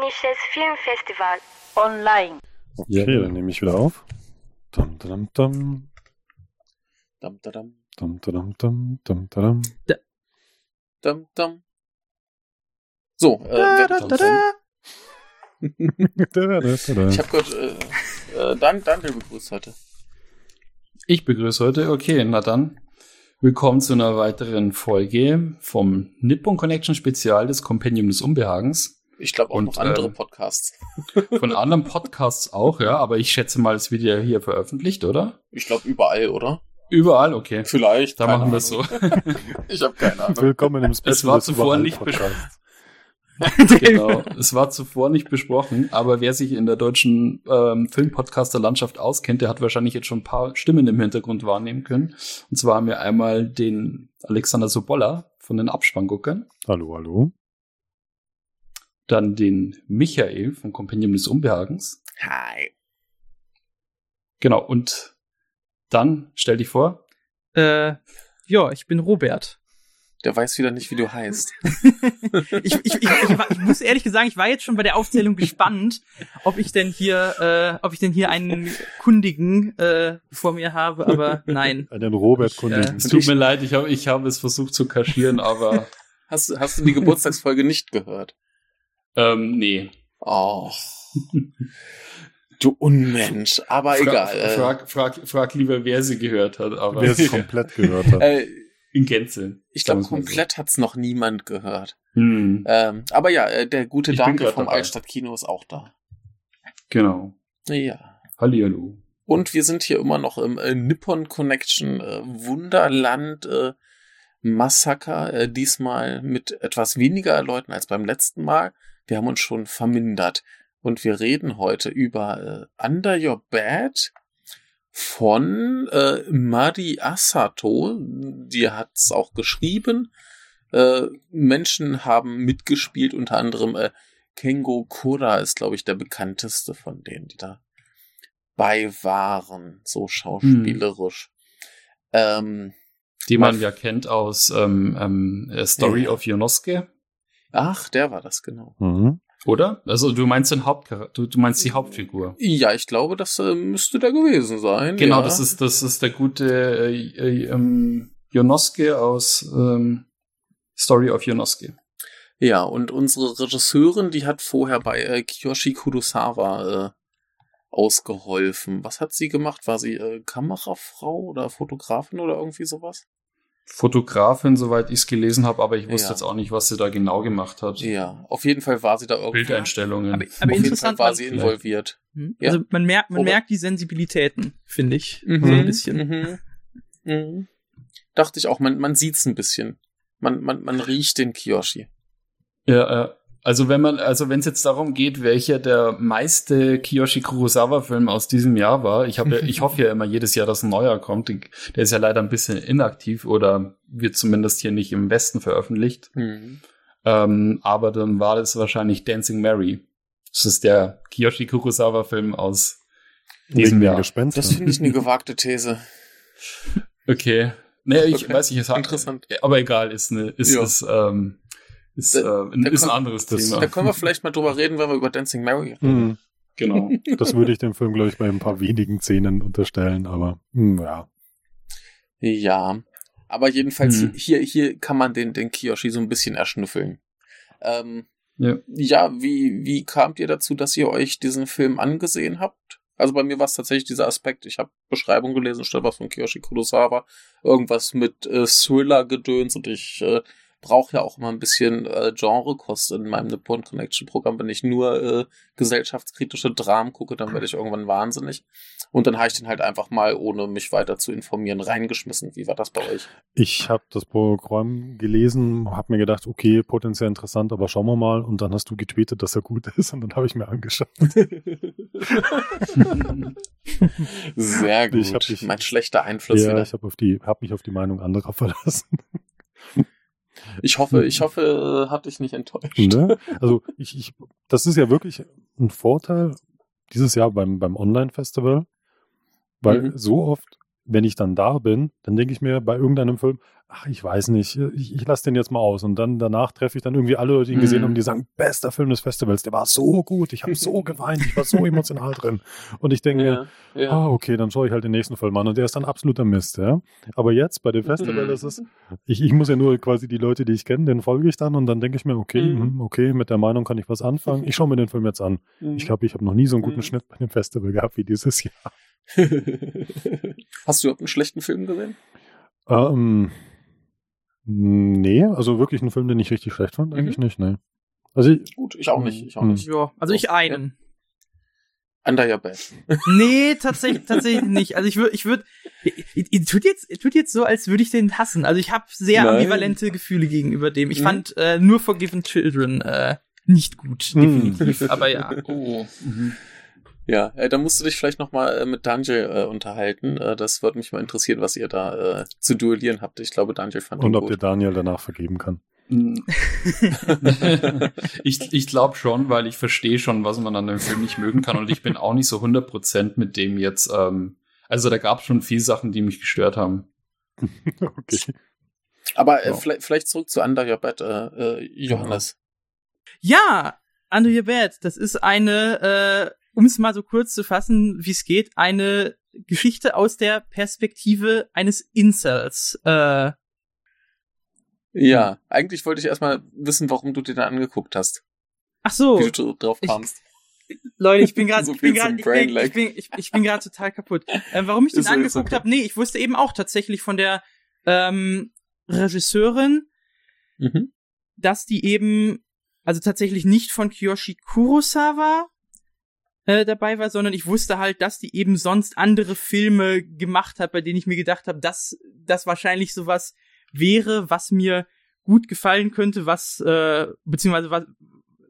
Japanisches Filmfestival. Online. Okay, dann nehme ich wieder auf. Dum, dum, dum, Dam, dadam, dum, dum, dum, dum, dum. dam, dam. So, äh, wer- da, da, da, da. ich habe gehört, äh, äh, Dan Daniel begrüßt heute. Ich begrüße heute. Okay, na dann. Willkommen zu einer weiteren Folge vom Nippon Connection Spezial des Compendium des Unbehagens. Ich glaube auch Und, noch andere ähm, Podcasts. Von anderen Podcasts auch, ja, aber ich schätze mal, es wird ja hier veröffentlicht, oder? Ich glaube überall, oder? Überall, okay. Vielleicht. Da machen wir es so. Ich habe keine Ahnung. Willkommen im Special Es war zuvor nicht Podcasts. genau. Es war zuvor nicht besprochen, aber wer sich in der deutschen ähm, Filmpodcaster-Landschaft auskennt, der hat wahrscheinlich jetzt schon ein paar Stimmen im Hintergrund wahrnehmen können. Und zwar haben wir einmal den Alexander Sobolla von den Abspannguckern, Hallo, hallo. Dann den Michael vom Compendium des Unbehagens. Hi. Genau, und dann stell dich vor. Äh, ja, ich bin Robert. Der weiß wieder nicht, wie du heißt. Ich, ich, ich, ich, muss ehrlich gesagt, ich war jetzt schon bei der Aufzählung gespannt, ob ich denn hier, äh, ob ich denn hier einen Kundigen äh, vor mir habe, aber nein. Einen Robert Ich, Kundigen. Es tut mir leid, ich habe ich hab es versucht zu kaschieren, aber Hast, hast du die Geburtstagsfolge nicht gehört? Ähm, nee. Oh. Du Unmensch. Aber Fra egal. äh, Frag, frag, frag lieber, wer sie gehört hat, aber Wer es komplett gehört hat. äh, in Gänze. ich glaube, so. komplett hat's noch niemand gehört. Hm, Ähm, aber ja, äh, der gute grad vom dabei. Altstadtkino ist auch da. genau. Ja. Hallihallo. Und wir sind hier immer noch im äh, Nippon Connection äh, Wunderland äh, Massaker. Äh, diesmal mit etwas weniger Leuten als beim letzten Mal. Wir haben uns schon vermindert. Und wir reden heute über äh, Under Your Bed von äh, Mari Asato. Die hat's auch geschrieben. Äh, Menschen haben mitgespielt, unter anderem äh, Kengo Kura ist, glaube ich, der bekannteste von denen, die da bei waren, so schauspielerisch. Ähm, Die man ja kennt aus ähm, ähm, äh, Story Ja. of Yonosuke, ach, der war das genau. Mhm. oder? Also du meinst den Hauptcharakter, du, du meinst die Hauptfigur. Ja, ich glaube, das äh, müsste der gewesen sein. Genau, ja. das ist das ist der gute äh, äh, ähm, Yonosuke aus ähm, Story of Yonosuke. Ja, und unsere Regisseurin, die hat vorher bei äh, Kiyoshi Kurosawa äh, ausgeholfen. Was hat sie gemacht? War sie äh, Kamerafrau oder Fotografin oder irgendwie sowas? Fotografin, soweit ich es gelesen habe, aber ich wusste Ja. jetzt auch nicht, was sie da genau gemacht hat. Ja, auf jeden Fall war sie da irgendwie. Bildeinstellungen. Aber, Auf aber jeden Fall interessant war sie involviert. Hm? Ja. Also man merkt, man merkt die Sensibilitäten, finde ich. Mhm, So ein bisschen. Mhm. Mhm. Dachte ich auch, man, man sieht's ein bisschen. Man, man, man riecht den Kiyoshi. Ja, äh, also wenn man, also wenn es jetzt darum geht, welcher der meiste Kiyoshi Kurosawa-Film aus diesem Jahr war, ich habe, ja, ich hoffe ja immer jedes Jahr, dass ein neuer kommt. Der ist ja leider ein bisschen inaktiv oder wird zumindest hier nicht im Westen veröffentlicht. Mhm. Ähm, aber dann war das wahrscheinlich Dancing Mary. Das ist der Kiyoshi Kurosawa-Film aus diesem Jahr. Gespenstern. Das finde ich eine gewagte These. Okay. Nee, ich Okay. weiß nicht, es hat, Interessant. aber egal, ist eine, ist, Ja. ist, ähm, ist, äh, Da- ein, da ist ein kommt- anderes Thema. Da können wir vielleicht mal drüber reden, wenn wir über Dancing Mary reden. Mhm. Genau. Das würde ich dem Film, glaube ich, bei ein paar wenigen Szenen unterstellen, aber hm, ja. Ja. Aber jedenfalls, Mhm. hier, hier kann man den, den Kiyoshi so ein bisschen erschnüffeln. Ähm, Ja. ja, wie, wie kamt ihr dazu, dass ihr euch diesen Film angesehen habt? Also bei mir war es tatsächlich dieser Aspekt, ich habe Beschreibung gelesen, statt was von Kiyoshi Kurosawa, irgendwas mit äh, Thriller-Gedöns und ich äh, brauche ja auch immer ein bisschen äh, Genrekost in meinem Nippon Connection Programm. Wenn ich nur äh, gesellschaftskritische Dramen gucke, dann werde ich irgendwann wahnsinnig. Und dann habe ich den halt einfach mal, ohne mich weiter zu informieren, reingeschmissen. Wie war das bei euch? Ich habe das Programm gelesen, habe mir gedacht, okay, potenziell interessant, aber schauen wir mal. Und dann hast du getweetet, dass er gut ist und dann habe ich mir angeschaut. Sehr gut. Ich hab dich- mein schlechter Einfluss ja, wieder. ich habe habe mich auf die Meinung anderer verlassen. Ich hoffe, ich hoffe, äh, hat dich nicht enttäuscht. ne? Also ich, ich, das ist ja wirklich ein Vorteil dieses Jahr beim, beim Online-Festival, weil Mhm. so oft wenn ich dann da bin, dann denke ich mir bei irgendeinem Film, ach, ich weiß nicht, ich, ich lasse den jetzt mal aus. Und dann danach treffe ich dann irgendwie alle Leute, die ihn gesehen Mhm. haben, die sagen, bester Film des Festivals, der war so gut, ich habe so geweint, ich war so emotional drin. Und ich denke mir, Ja, ja. ah, okay, dann schaue ich halt den nächsten Film an und der ist dann absoluter Mist, ja. Aber jetzt bei dem Festival Mhm. ist es, ich, ich muss ja nur quasi die Leute, die ich kenne, denen folge ich dann und dann denke ich mir, okay, Mhm. mhm, okay, mit der Meinung kann ich was anfangen. Ich schaue mir den Film jetzt an. Mhm. Ich glaube, ich habe noch nie so einen guten Mhm. Schnitt bei dem Festival gehabt wie dieses Jahr. Hast du überhaupt einen schlechten Film gesehen? Ähm, nee, also wirklich einen Film, den ich richtig schlecht fand, eigentlich Mhm. nicht, nee. Also ich, Gut, ich auch nicht. Ich auch Mhm. nicht. Ja, also ich einen. Under Your Bed. Nee, tatsächlich, tatsächlich nicht. Also ich würde, ich würde, tut jetzt, tut jetzt so, als würde ich den hassen. Also ich habe sehr Nein. ambivalente Gefühle gegenüber dem. Ich Mhm. fand äh, nur Forgiven Children äh, nicht gut, Mhm. definitiv. Aber ja. Oh. Mhm. Ja, äh, da musst du dich vielleicht noch mal äh, mit Daniel äh, unterhalten. Äh, das würde mich mal interessieren, was ihr da äh, zu duellieren habt. Ich glaube, Daniel fand und ob gut. Daniel danach vergeben kann. ich ich glaube schon, weil ich verstehe schon, was man an dem Film nicht mögen kann und ich bin auch nicht so 100% mit dem jetzt. Ähm, also da gab es schon viele Sachen, die mich gestört haben. okay. Aber äh, Ja. vielleicht, vielleicht zurück zu Under Your Bed, äh, äh, Johannes. Ja, Under Your Bed, das ist eine, äh, um es mal so kurz zu fassen, wie es geht, eine Geschichte aus der Perspektive eines Incels. Äh, Ja, eigentlich wollte ich erstmal wissen, warum du dir da angeguckt hast. ach so, Wie du drauf Ich- kamst. Leute, ich bin gerade, So ich bin gerade, ich bin, ich bin, ich, ich bin gerade total kaputt. Ähm, warum ich den so, angeguckt okay. habe? Nee, ich wusste eben auch tatsächlich von der ähm, Regisseurin, Mhm. dass die eben, also tatsächlich nicht von Kiyoshi Kurosawa äh, dabei war, sondern ich wusste halt, dass die eben sonst andere Filme gemacht hat, bei denen ich mir gedacht habe, dass das wahrscheinlich sowas wäre, was mir gut gefallen könnte, was äh, beziehungsweise was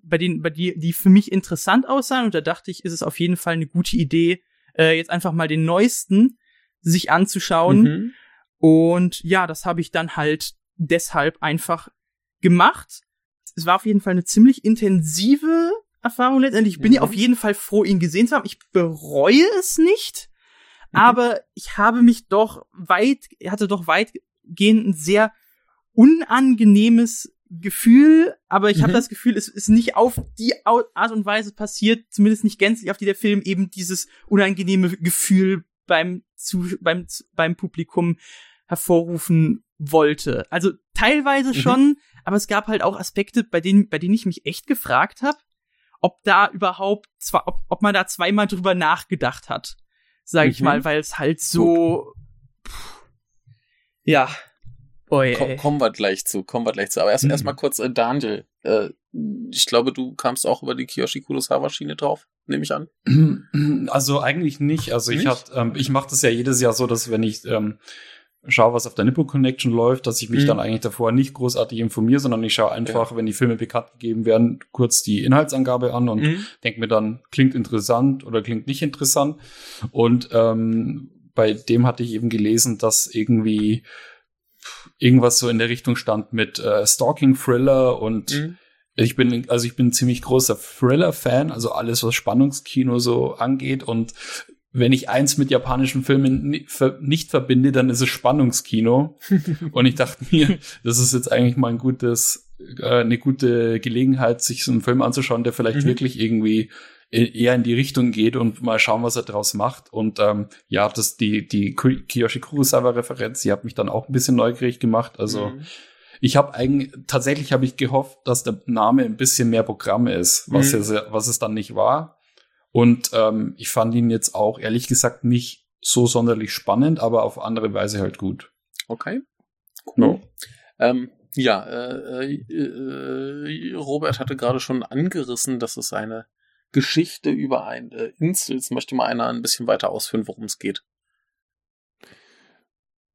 bei denen, bei die, die für mich interessant aussahen. Und da dachte ich, ist es auf jeden Fall eine gute Idee, äh, jetzt einfach mal den neuesten sich anzuschauen. Mhm. Und ja, das habe ich dann halt deshalb einfach gemacht. Es war auf jeden Fall eine ziemlich intensive Erfahrung letztendlich. Ich bin ja Mhm. auf jeden Fall froh, ihn gesehen zu haben. Ich bereue es nicht, Mhm. aber ich habe mich doch weit, hatte doch weitgehend ein sehr unangenehmes Gefühl, aber ich habe Mhm. das Gefühl, es ist nicht auf die Art und Weise passiert, zumindest nicht gänzlich, auf die der Film eben dieses unangenehme Gefühl beim, zu, beim, beim Publikum hervorrufen wollte. Also teilweise Mhm. schon, aber es gab halt auch Aspekte, bei denen, bei denen ich mich echt gefragt habe, ob da überhaupt, zwar, ob, ob man da zweimal drüber nachgedacht hat, sage ich Mhm. mal, weil es halt so, pff, ja, Oi, Ko ey. kommen wir gleich zu, kommen wir gleich zu. Aber erst Mhm. erst mal kurz äh, Daniel. Äh, ich glaube, du kamst auch über die Kiyoshi Kurosawa Schiene drauf, nehme ich an. Also eigentlich nicht. Also ich Nicht? hab, ähm, ich mache das ja jedes Jahr so, dass wenn ich ähm, schaue, was auf der Nippo Connection läuft, dass ich mich Mhm. dann eigentlich davor nicht großartig informiere, sondern ich schaue einfach, wenn die Filme bekannt gegeben werden, kurz die Inhaltsangabe an und Mhm. denke mir dann, klingt interessant oder klingt nicht interessant. Und ähm, bei dem hatte ich eben gelesen, dass irgendwie irgendwas so in der Richtung stand mit äh, Stalking Thriller und Mhm. ich bin, also ich bin ein ziemlich großer Thriller-Fan, also alles, was Spannungskino so angeht. Und wenn ich eins mit japanischen Filmen nicht verbinde, dann ist es Spannungskino. und ich dachte mir, das ist jetzt eigentlich mal ein gutes, äh, eine gute Gelegenheit, sich so einen Film anzuschauen, der vielleicht Mhm. wirklich irgendwie e- eher in die Richtung geht und mal schauen, was er draus macht. Und ähm, ja, das die die Ki- Kiyoshi Kurosawa-Referenz, die hat mich dann auch ein bisschen neugierig gemacht. Also Mhm. ich habe eigentlich, tatsächlich habe ich gehofft, dass der Name ein bisschen mehr Programm ist, was, Mhm. es, was es dann nicht war. Und ähm, ich fand ihn jetzt auch ehrlich gesagt nicht so sonderlich spannend, aber auf andere Weise halt gut. Okay. Cool. Ähm, ja, äh, äh, äh, Robert hatte gerade schon angerissen, dass es eine Geschichte über ein äh, Insel ist. Möchte mal einer ein bisschen weiter ausführen, worum es geht?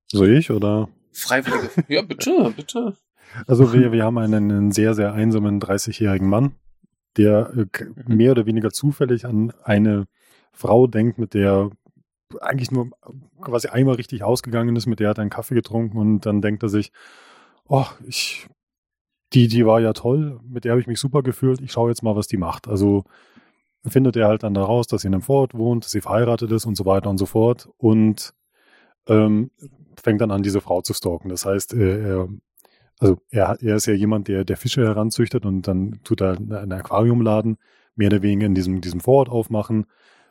So ich oder? Freiwillige. ja, bitte, bitte. Also wir, wir haben einen, einen sehr, sehr einsamen 30-jährigen Mann, der äh, Mhm. mehr oder weniger zufällig an eine Frau denkt, mit der eigentlich nur quasi einmal richtig ausgegangen ist, mit der hat er einen Kaffee getrunken und dann denkt er sich, oh, ich, die, die war ja toll, mit der habe ich mich super gefühlt, ich schaue jetzt mal, was die macht. Also findet er halt dann daraus, dass sie in einem Vorort wohnt, dass sie verheiratet ist und so weiter und so fort. Und ähm, fängt dann an, diese Frau zu stalken. Das heißt, er, er also er, er ist ja jemand, der, der Fische heranzüchtet und dann tut er ein Aquarium laden, mehr oder weniger in diesem, diesem Vorort aufmachen,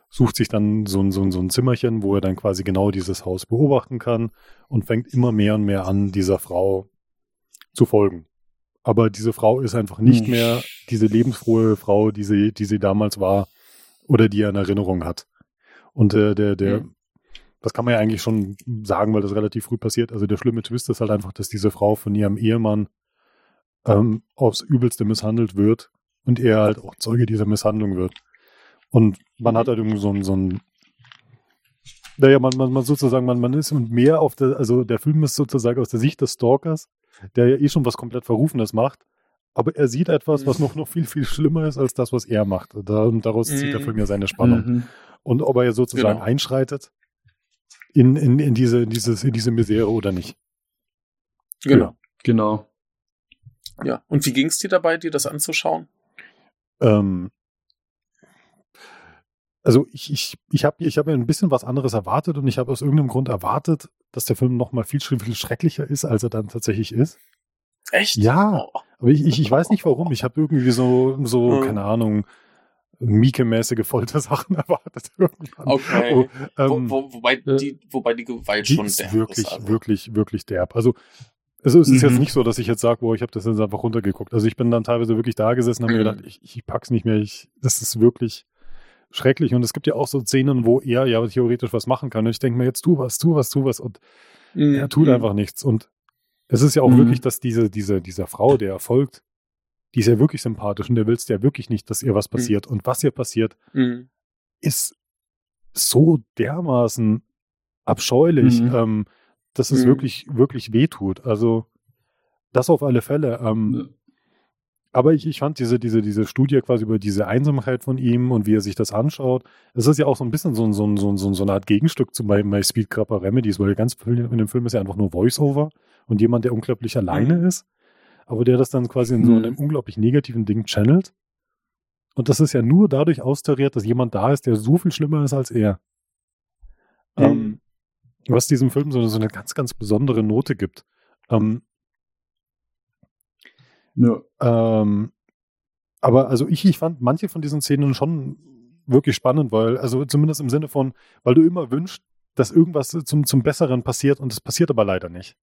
sucht sich dann so ein, so, ein, so ein Zimmerchen, wo er dann quasi genau dieses Haus beobachten kann und fängt immer mehr und mehr an, dieser Frau zu folgen. Aber diese Frau ist einfach nicht Hm. mehr diese lebensfrohe Frau, die sie, die sie damals war oder die er in Erinnerung hat. Und äh, der, der, Mhm. Das kann man ja eigentlich schon sagen, weil das relativ früh passiert. Also der schlimme Twist ist halt einfach, dass diese Frau von ihrem Ehemann ähm, aufs Übelste misshandelt wird und er halt auch Zeuge dieser Misshandlung wird. Und man hat halt irgendwie so ein, so ein naja, man, man, man sozusagen, man, man ist mehr auf der, also der Film ist sozusagen aus der Sicht des Stalkers, der ja eh schon was komplett Verrufenes macht, aber er sieht etwas, was noch, noch viel, viel schlimmer ist als das, was er macht. Da, und daraus zieht der Mhm. Film ja seine Spannung. Mhm. Und ob er sozusagen Genau. einschreitet in, in, in, diese, in, dieses, in diese Misere oder nicht. Genau. Genau. Ja. Und wie ging es dir dabei, dir das anzuschauen? Ähm, also ich, ich, ich habe ich hab ja ein bisschen was anderes erwartet und ich habe aus irgendeinem Grund erwartet, dass der Film noch mal viel, viel schrecklicher ist, als er dann tatsächlich ist. Echt? Ja. Oh. Aber ich, ich, ich weiß nicht warum. Ich habe irgendwie so, so Hm. keine Ahnung, Mieke-mäßige Foltersachen erwartet. Irgendwann. Okay. Oh, ähm, wo, wo, wobei, äh, die, wobei die Gewalt die schon ist derb wirklich, ist. Also. wirklich, wirklich derb. Also, also es ist Mhm. jetzt nicht so, dass ich jetzt sage, boah, ich habe das jetzt einfach runtergeguckt. Also ich bin dann teilweise wirklich da gesessen und habe mir Mhm. gedacht, ich, ich pack's nicht mehr. Ich, das ist wirklich schrecklich. Und es gibt ja auch so Szenen, wo er ja theoretisch was machen kann. Und ich denke mir, jetzt tu was, tu was, tu was. Und Mhm. er tut einfach nichts. Und es ist ja auch Mhm. wirklich, dass diese, diese, dieser Frau, der erfolgt, die ist ja wirklich sympathisch und der willst ja wirklich nicht, dass ihr was passiert. Und was ihr passiert, Mhm. ist so dermaßen abscheulich, Mhm. ähm, dass es Mhm. wirklich, wirklich wehtut. Also das auf alle Fälle. Ähm, aber ich, ich fand diese, diese, diese Studie quasi über diese Einsamkeit von ihm und wie er sich das anschaut, es ist ja auch so ein bisschen so, ein- so, ein- so, ein- so, ein- so eine Art Gegenstück zu My, My Speed Grappa Remedies, weil ganz viel in dem Film ist ja einfach nur Voice-Over und jemand, der unglaublich alleine Mhm. ist, aber der das dann quasi in so Mhm. einem unglaublich negativen Ding channelt. Und das ist ja nur dadurch austariert, dass jemand da ist, der so viel schlimmer ist als er. Mhm. Ähm, was diesem Film so, so eine ganz, ganz besondere Note gibt. Ähm, Ja. ähm, aber also ich, ich fand manche von diesen Szenen schon wirklich spannend, weil, also zumindest im Sinne von, weil du immer wünschst, dass irgendwas zum, zum Besseren passiert und es passiert aber leider nicht.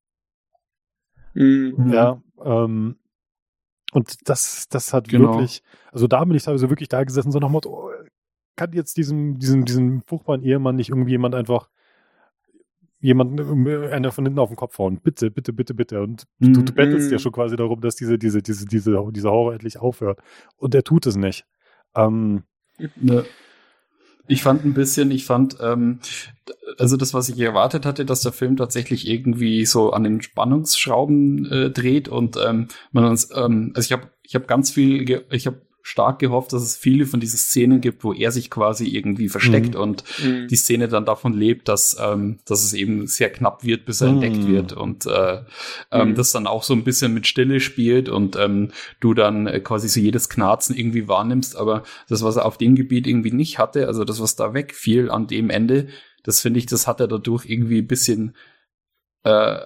Mhm. Mhm. Ja. Ähm, und das, das hat Genau. wirklich, also da bin ich teilweise wirklich da gesessen, so nach dem Motto, oh, kann jetzt diesem, diesem, diesem furchtbaren Ehemann nicht irgendwie jemand einfach jemanden, äh, einer von hinten auf den Kopf hauen. Bitte, bitte, bitte, bitte. Und du, Mhm. du bettelst ja Mhm. schon quasi darum, dass diese, diese, diese, diese, dieser Horror endlich aufhört. Und er tut es nicht. Ähm, Ne. Ich fand ein bisschen, ich fand, ähm, also das, was ich erwartet hatte, dass der Film tatsächlich irgendwie so an den Spannungsschrauben äh, dreht und ähm, man uns, ähm, also ich habe, ich habe ganz viel, ich habe stark gehofft, dass es viele von diesen Szenen gibt, wo er sich quasi irgendwie versteckt Mhm. und Mhm. die Szene dann davon lebt, dass, ähm, dass es eben sehr knapp wird, bis er Mm. entdeckt wird und äh, ähm, Mm. das dann auch so ein bisschen mit Stille spielt und ähm, du dann äh, quasi so jedes Knarzen irgendwie wahrnimmst, aber das, was er auf dem Gebiet irgendwie nicht hatte, also das, was da wegfiel an dem Ende, das finde ich, das hat er dadurch irgendwie ein bisschen, äh,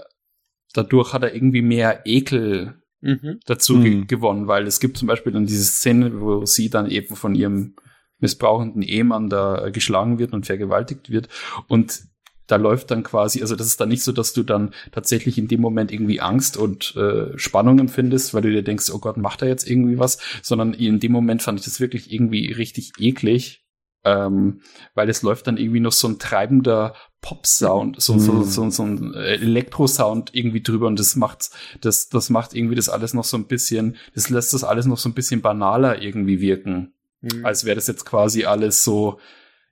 dadurch hat er irgendwie mehr Ekel Mhm. dazu ge Mhm. gewonnen, weil es gibt zum Beispiel dann diese Szene, wo sie dann eben von ihrem missbrauchenden Ehemann da äh, geschlagen wird und vergewaltigt wird und da läuft dann quasi, also das ist dann nicht so, dass du dann tatsächlich in dem Moment irgendwie Angst und äh, Spannung empfindest, weil du dir denkst, oh Gott, macht er jetzt irgendwie was, sondern in dem Moment fand ich das wirklich irgendwie richtig eklig, ähm, weil es läuft dann irgendwie noch so ein treibender Pop-Sound, so, so, Mhm. so, so ein Elektrosound irgendwie drüber und das macht, das, das macht irgendwie das alles noch so ein bisschen, das lässt das alles noch so ein bisschen banaler irgendwie wirken Mhm. als wäre das jetzt quasi alles so,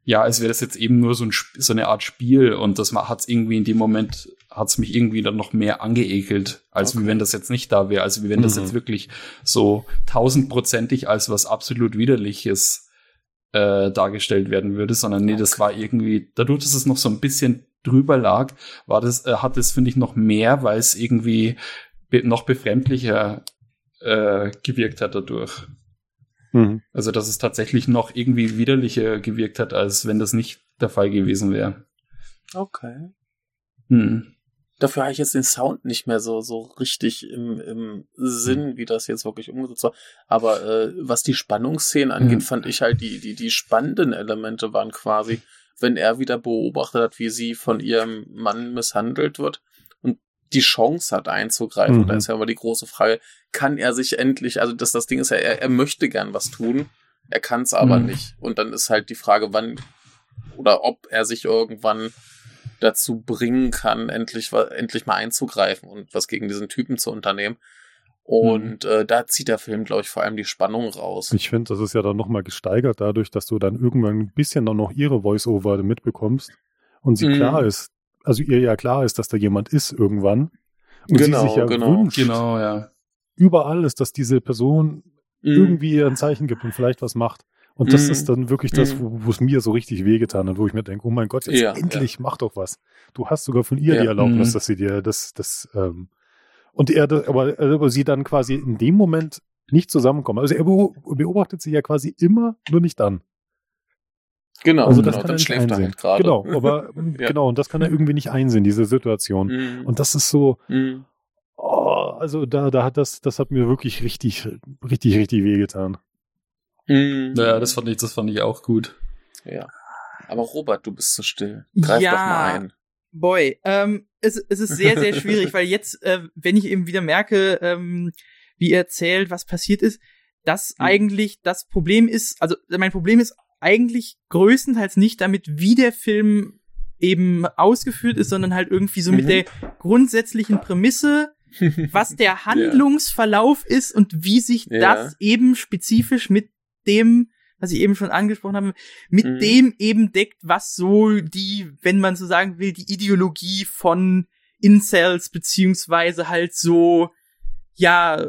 ja, als wäre das jetzt eben nur so, ein, so eine Art Spiel und das hat es irgendwie in dem Moment, hat es mich irgendwie dann noch mehr angeekelt, als Okay. wie wenn das jetzt nicht da wäre, als wie wenn das Mhm. jetzt wirklich so tausendprozentig als was absolut Widerliches äh, dargestellt werden würde, sondern nee, das war irgendwie, dadurch, dass es noch so ein bisschen drüber lag, war das, äh, hat es, finde ich, noch mehr, weil es irgendwie be noch befremdlicher äh, gewirkt hat dadurch. mhm. Also, dass es tatsächlich noch irgendwie widerlicher gewirkt hat, als wenn das nicht der Fall gewesen wäre. Okay. Hm. Dafür habe ich jetzt den Sound nicht mehr so, so richtig im, im Sinn, wie das jetzt wirklich umgesetzt war. Aber äh, was die Spannungsszenen angeht, Mhm. fand ich halt, die, die, die spannenden Elemente waren quasi, wenn er wieder beobachtet hat, wie sie von ihrem Mann misshandelt wird und die Chance hat einzugreifen. Und da Mhm. ist ja immer die große Frage, kann er sich endlich, also das, das Ding ist ja, er, er möchte gern was tun, er kann es aber Mhm. nicht. Und dann ist halt die Frage, wann oder ob er sich irgendwann dazu bringen kann, endlich, endlich mal einzugreifen und was gegen diesen Typen zu unternehmen. Und äh, da zieht der Film, glaube ich, vor allem die Spannung raus. Ich finde, das ist ja dann nochmal gesteigert dadurch, dass du dann irgendwann ein bisschen dann noch ihre Voice-Over mitbekommst und sie Mhm. klar ist, also ihr ja klar ist, dass da jemand ist irgendwann. Und Genau, sie sich ja genau, wünscht, Genau, ja. überall ist, dass diese Person Mhm. irgendwie ihr ein Zeichen gibt und vielleicht was macht. Und das Mhm. ist dann wirklich das, Mhm. wo wo es mir so richtig wehgetan hat, wo ich mir denke, oh mein Gott, jetzt Ja, endlich mach doch was. Du hast sogar von ihr Ja. die Erlaubnis, Mhm. dass sie dir das, das, ähm, und er, aber, aber sie dann quasi in dem Moment nicht zusammenkommen. Also er beo- beobachtet sie ja quasi immer, nur nicht dann. Genau, Also genau, das kann er dann nicht schläft er einsehen. halt gerade. Genau, aber Ja. genau, und das kann er irgendwie nicht einsehen, diese Situation. Mhm. Und das ist so, Mhm. oh, also da, da hat das, das hat mir wirklich richtig, richtig, richtig wehgetan. Mhm. Ja, das fand ich, das fand ich auch gut. Ja. Aber Robert, du bist so still. Greif Ja. doch mal ein. Boy, ähm, es, es ist sehr, sehr schwierig, weil jetzt, äh, wenn ich eben wieder merke, ähm, wie er erzählt, was passiert ist, dass Mhm. eigentlich das Problem ist, also mein Problem ist eigentlich größtenteils nicht damit, wie der Film eben ausgeführt ist, sondern halt irgendwie so mit Mhm. der grundsätzlichen Prämisse, was der Handlungsverlauf ist und wie sich Ja. das eben spezifisch mit dem, was ich eben schon angesprochen habe, mit Mhm. dem eben deckt, was so die, wenn man so sagen will, die Ideologie von Incels beziehungsweise halt so, ja,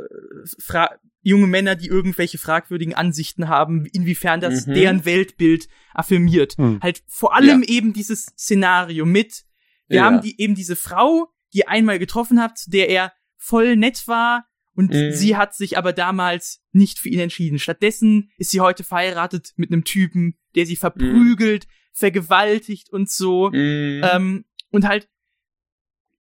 fra junge Männer, die irgendwelche fragwürdigen Ansichten haben, inwiefern das Mhm. deren Weltbild affirmiert. Hm. Halt vor allem eben dieses Szenario mit, wir Ja. haben die, eben diese Frau, die ihr einmal getroffen habt, zu der er voll nett war und Mhm. sie hat sich aber damals nicht für ihn entschieden. Stattdessen ist sie heute verheiratet mit einem Typen, der sie verprügelt, vergewaltigt und so. Mhm. Ähm, und halt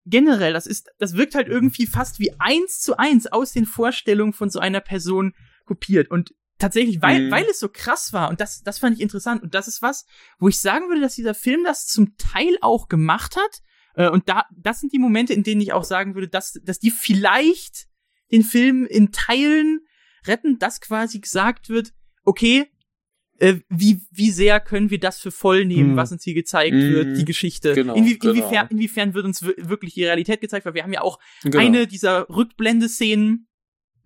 generell, das ist, das wirkt halt irgendwie fast wie eins zu eins aus den Vorstellungen von so einer Person kopiert. Und tatsächlich, weil, Mhm. weil es so krass war, und das, das fand ich interessant, und das ist was, wo ich sagen würde, dass dieser Film das zum Teil auch gemacht hat. Äh, und da, das sind die Momente, in denen ich auch sagen würde, dass, dass die vielleicht den Film in Teilen retten, dass quasi gesagt wird, okay, äh, wie, wie sehr können wir das für voll nehmen, Mhm. was uns hier gezeigt Mhm. wird, die Geschichte. Genau, Inwie genau. inwiefern, inwiefern wird uns wir- wirklich die Realität gezeigt, weil wir haben ja auch Genau. eine dieser Rückblendeszenen,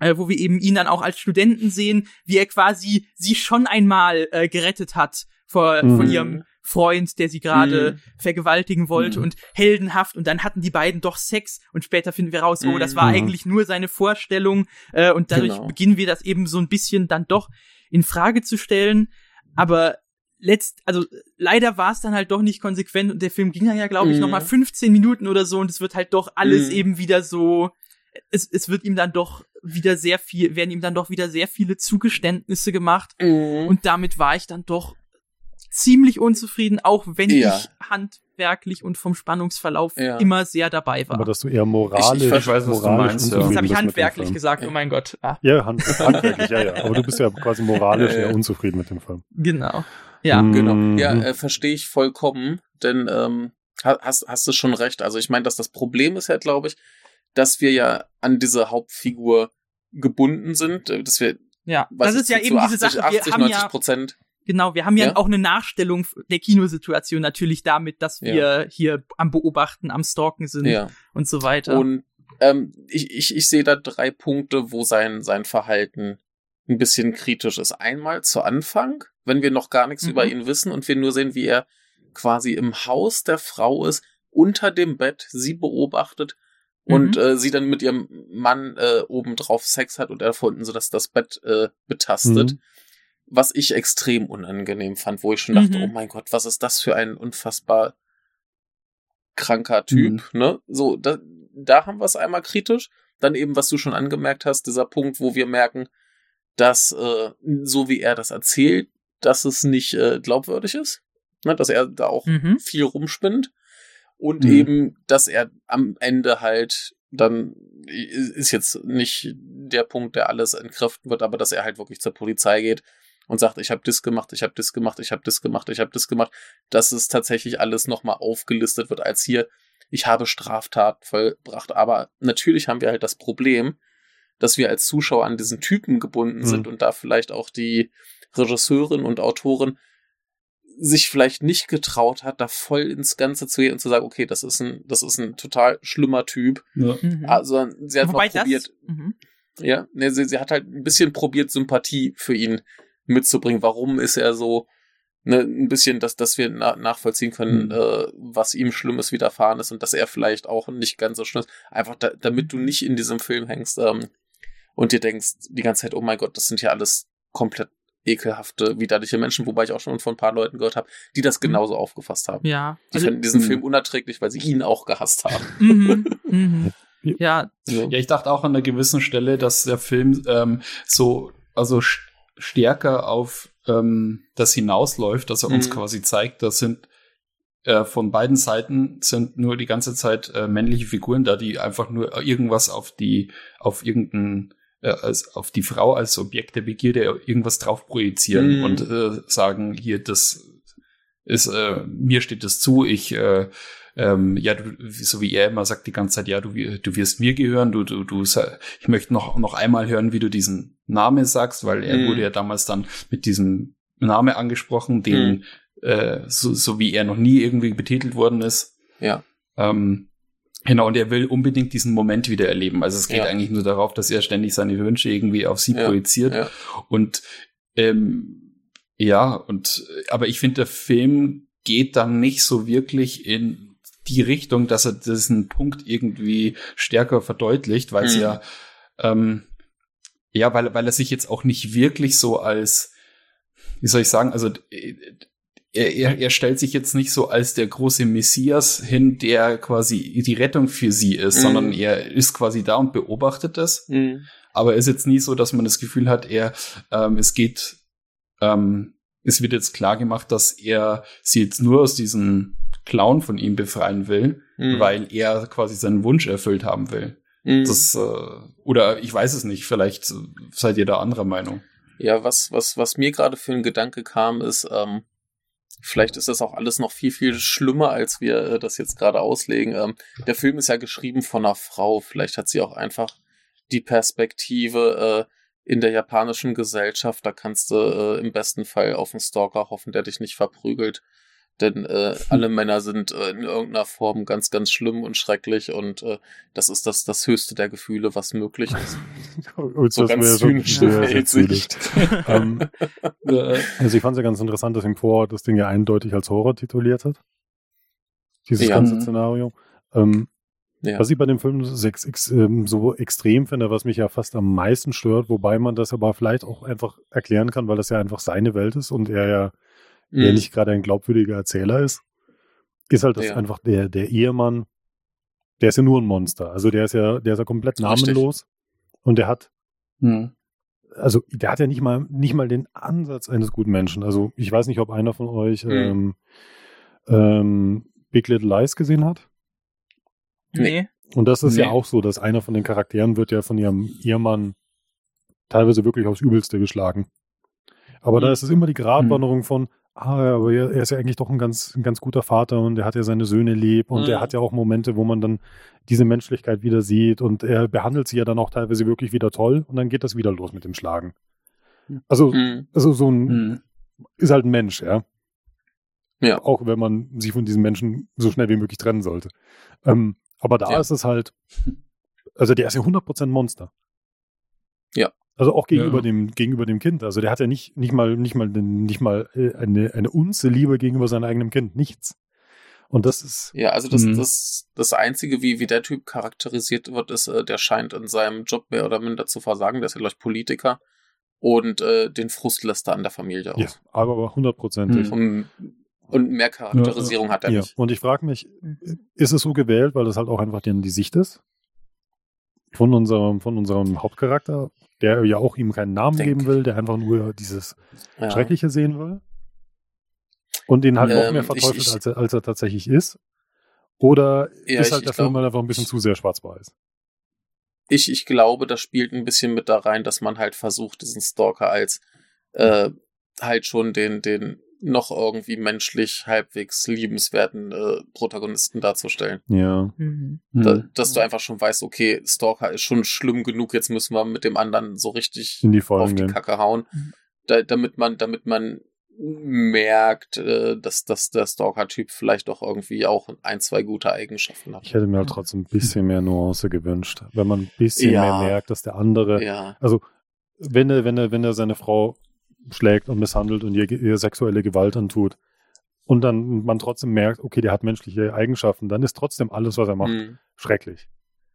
äh, wo wir eben ihn dann auch als Studenten sehen, wie er quasi sie schon einmal äh, gerettet hat vor, Mhm. von ihrem Freund, der sie gerade Mhm. vergewaltigen wollte Mhm. und heldenhaft und dann hatten die beiden doch Sex und später finden wir raus, oh, das war Mhm. eigentlich nur seine Vorstellung äh, und dadurch Genau. beginnen wir das eben so ein bisschen dann doch in Frage zu stellen, aber letzt, also leider war es dann halt doch nicht konsequent und der Film ging dann ja, glaube ich, Mhm. noch mal 15 Minuten oder so und es wird halt doch alles Mhm. eben wieder so, es, es wird ihm dann doch wieder sehr viel, werden ihm dann doch wieder sehr viele Zugeständnisse gemacht Mhm. und damit war ich dann doch ziemlich unzufrieden, auch wenn Ja. ich handwerklich und vom Spannungsverlauf Ja. immer sehr dabei war. Aber dass du eher moralisch, Ich- ich weiß, was du moralisch meinst, ja. Jetzt habe ich handwerklich Film. gesagt, oh mein Gott. Ah, Ja, hand, handwerklich, ja, ja. Aber du bist ja quasi moralisch eher unzufrieden mit dem Film. genau. Ja. Mhm. Genau. Ja, äh, verstehe ich vollkommen, denn ähm, ha- hast, hast du schon recht. Also ich meine, dass das Problem ist ja, glaube ich, dass wir ja an diese Hauptfigur gebunden sind, äh, dass wir, Ja, das ist ja eben 80, diese Sache. Wir 80, haben 90 ja, Prozent. Genau, wir haben ja, Ja? auch eine Nachstellung der Kinosituation natürlich damit, dass wir Ja. hier am Beobachten, am Stalken sind Ja. und so weiter. Und ähm, ich, ich, ich sehe da drei Punkte, wo sein, sein Verhalten ein bisschen kritisch ist. Einmal zu Anfang, wenn wir noch gar nichts Mhm. über ihn wissen und wir nur sehen, wie er quasi im Haus der Frau ist, unter dem Bett, sie beobachtet und Mhm. äh, sie dann mit ihrem Mann äh, obendrauf Sex hat und er von unten so dass das Bett äh, betastet. Mhm. Was ich extrem unangenehm fand, wo ich schon dachte, Mhm. oh mein Gott, was ist das für ein unfassbar kranker Typ, ne? So, da, da haben wir es einmal kritisch. Dann eben, was du schon angemerkt hast, dieser Punkt, wo wir merken, dass, äh, so wie er das erzählt, dass es nicht äh, glaubwürdig ist, ne? dass er da auch Mhm. viel rumspinnt. Und Mhm. eben, dass er am Ende halt dann ist jetzt nicht der Punkt, der alles entkräften wird, aber dass er halt wirklich zur Polizei geht und sagt, ich habe das gemacht, ich habe das gemacht, ich habe das gemacht, ich habe das gemacht, dass es tatsächlich alles nochmal aufgelistet wird als hier, ich habe Straftat vollbracht. Aber natürlich haben wir halt das Problem, dass wir als Zuschauer an diesen Typen gebunden Mhm. sind und da vielleicht auch die Regisseurin und Autorin sich vielleicht nicht getraut hat, da voll ins Ganze zu gehen und zu sagen, okay, das ist ein, das ist ein total schlimmer Typ. Ja. Mhm. Also sie hat Wobei mal probiert, das, mhm. ja, ne, sie, sie hat halt ein bisschen probiert, Sympathie für ihn mitzubringen. Warum ist er so, ne, ein bisschen, dass, dass wir na, nachvollziehen können, Mhm. äh, was ihm Schlimmes widerfahren ist und dass er vielleicht auch nicht ganz so schlimm ist. Einfach da, damit du nicht in diesem Film hängst ähm, und dir denkst die ganze Zeit, oh mein Gott, das sind ja alles komplett ekelhafte, widerliche Menschen, wobei ich auch schon von ein paar Leuten gehört habe, die das genauso aufgefasst haben. Ja. Die Also, fanden diesen Mhm. Film unerträglich, weil sie ihn auch gehasst haben. mhm, mhm. Ja, So. Ja, ich dachte auch an einer gewissen Stelle, dass der Film ähm, so, also stärker auf ähm, das hinausläuft, dass er uns Mhm. quasi zeigt, das sind äh, von beiden Seiten sind nur die ganze Zeit äh, männliche Figuren da, die einfach nur irgendwas auf die, auf irgendein, äh, als, auf die Frau als Objekt der Begierde irgendwas drauf projizieren Mhm. und äh, sagen, hier, das ist, äh, mir steht das zu, ich, äh, ähm, ja, du, so wie er immer sagt die ganze Zeit, ja, du, du wirst mir gehören, du, du, du, ich möchte noch, noch einmal hören, wie du diesen Namen sagst, weil er Mhm. wurde ja damals dann mit diesem Name angesprochen, den, äh, so, so wie er noch nie irgendwie betitelt worden ist. Ja. Ähm, genau, und er will unbedingt diesen Moment wieder erleben. Also es geht Ja. eigentlich nur darauf, dass er ständig seine Wünsche irgendwie auf sie Ja, projiziert. ja. Und ähm, ja, und aber ich finde, der Film geht dann nicht so wirklich in die Richtung, dass er diesen Punkt irgendwie stärker verdeutlicht, weil es Mhm. ja ähm, ja, weil, weil er sich jetzt auch nicht wirklich so als, wie soll ich sagen, also äh, er, er, er stellt sich jetzt nicht so als der große Messias hin, der quasi die Rettung für sie ist, Mhm. sondern er ist quasi da und beobachtet das. Mhm. Aber es ist jetzt nie so, dass man das Gefühl hat, er, ähm, es geht, ähm, es wird jetzt klar gemacht, dass er sie jetzt nur aus diesem Clown von ihm befreien will, Mhm. weil er quasi seinen Wunsch erfüllt haben will. Mhm. Das, äh, oder ich weiß es nicht, vielleicht seid ihr da anderer Meinung. Ja, was, was, was mir gerade für ein Gedanke kam, ist, ähm, vielleicht ist das auch alles noch viel, viel schlimmer, als wir äh, das jetzt gerade auslegen. Ähm, der Film ist ja geschrieben von einer Frau. Vielleicht hat sie auch einfach die Perspektive äh, in der japanischen Gesellschaft. Da kannst du äh, im besten Fall auf einen Stalker hoffen, der dich nicht verprügelt. Denn äh, alle Männer sind äh, in irgendeiner Form ganz, ganz schlimm und schrecklich und äh, das ist das, das höchste der Gefühle, was möglich ist. Und So das ganz zynisch zynisch. sich. ähm, Äh, also ich fand es ja ganz interessant, dass ihm vor das Ding ja eindeutig als Horror tituliert hat. Dieses Ja. ganze. Szenario. Ähm, Ja. Was ich bei dem Film so, ex, ex, ähm, so extrem finde, was mich ja fast am meisten stört, wobei man das aber vielleicht auch einfach erklären kann, weil das ja einfach seine Welt ist und er ja der Mhm. nicht gerade ein glaubwürdiger Erzähler ist, ist halt das Ja. einfach der, der Ehemann, der ist ja nur ein Monster. Also der ist ja, der ist ja komplett Richtig. namenlos und der hat, hm. also der hat ja nicht mal, nicht mal den Ansatz eines guten Menschen. Also ich weiß nicht, ob einer von euch Mhm. ähm, ähm, Big Little Lies gesehen hat. nee. Und das ist ja Nee. auch so, dass einer von den Charakteren wird ja von ihrem Ehemann teilweise wirklich aufs Übelste geschlagen. Aber da Mhm. ist es immer die Gratwanderung von, aber er, ist ja eigentlich doch ein ganz, ein ganz guter Vater und er hat ja seine Söhne lieb und Mhm. er hat ja auch Momente, wo man dann diese Menschlichkeit wieder sieht und er behandelt sie ja dann auch teilweise wirklich wieder toll und dann geht das wieder los mit dem Schlagen. Also, Mhm. also so ein, Hm. ist halt ein Mensch, ja. Ja. Auch wenn man sich von diesem Menschen so schnell wie möglich trennen sollte. Ähm, aber da Ja. ist es halt, also der ist ja 100% Monster. Ja. Also auch gegenüber Ja. dem gegenüber dem Kind. Also der hat ja nicht nicht mal nicht mal nicht mal äh, eine eine Unze Liebe gegenüber seinem eigenen Kind, nichts. Und das ist Ja, also das, Mhm. das, das Einzige, wie, wie der Typ charakterisiert wird, ist, äh, der scheint in seinem Job mehr oder minder zu versagen. Der ist ja, glaube ich, Politiker und äh, den Frust lässt er an der Familie ja, aus. aber hundertprozentig. Mhm. Und, mehr Charakterisierung hat er Ja, nicht. und ich frage mich, ist es so gewählt, weil das halt auch einfach die, die Sicht ist von unserem von unserem Hauptcharakter, der ja auch ihm keinen Namen Denk. geben will, der einfach nur dieses Ja. Schreckliche sehen will. Und den halt noch Ähm, mehr ich- verteufelt, ich- als, er, als er tatsächlich ist. Oder Ja, ist ich- halt ich der Film glaub- halt einfach ein bisschen ich- zu sehr schwarz-weiß? Ich, ich glaube, das spielt ein bisschen mit da rein, dass man halt versucht, diesen Stalker als äh, halt schon den, den noch irgendwie menschlich halbwegs liebenswerten äh, Protagonisten darzustellen. Ja. Mhm. Da, Hm. dass du einfach schon weißt, okay, Stalker ist schon schlimm genug, jetzt müssen wir mit dem anderen so richtig In die auf die gehen. Kacke hauen, Mhm. da, damit man, damit man merkt, äh, dass, dass der Stalker-Typ vielleicht doch irgendwie auch ein, zwei gute Eigenschaften hat. Ich hätte mir halt trotzdem ein bisschen mehr Nuance gewünscht. Wenn man ein bisschen Ja. mehr merkt, dass der andere, Ja. also wenn er, wenn er, wenn er seine Frau schlägt und misshandelt und ihr, ihr sexuelle Gewalt antut und dann man trotzdem merkt, okay, der hat menschliche Eigenschaften, dann ist trotzdem alles, was er macht, Mhm. schrecklich.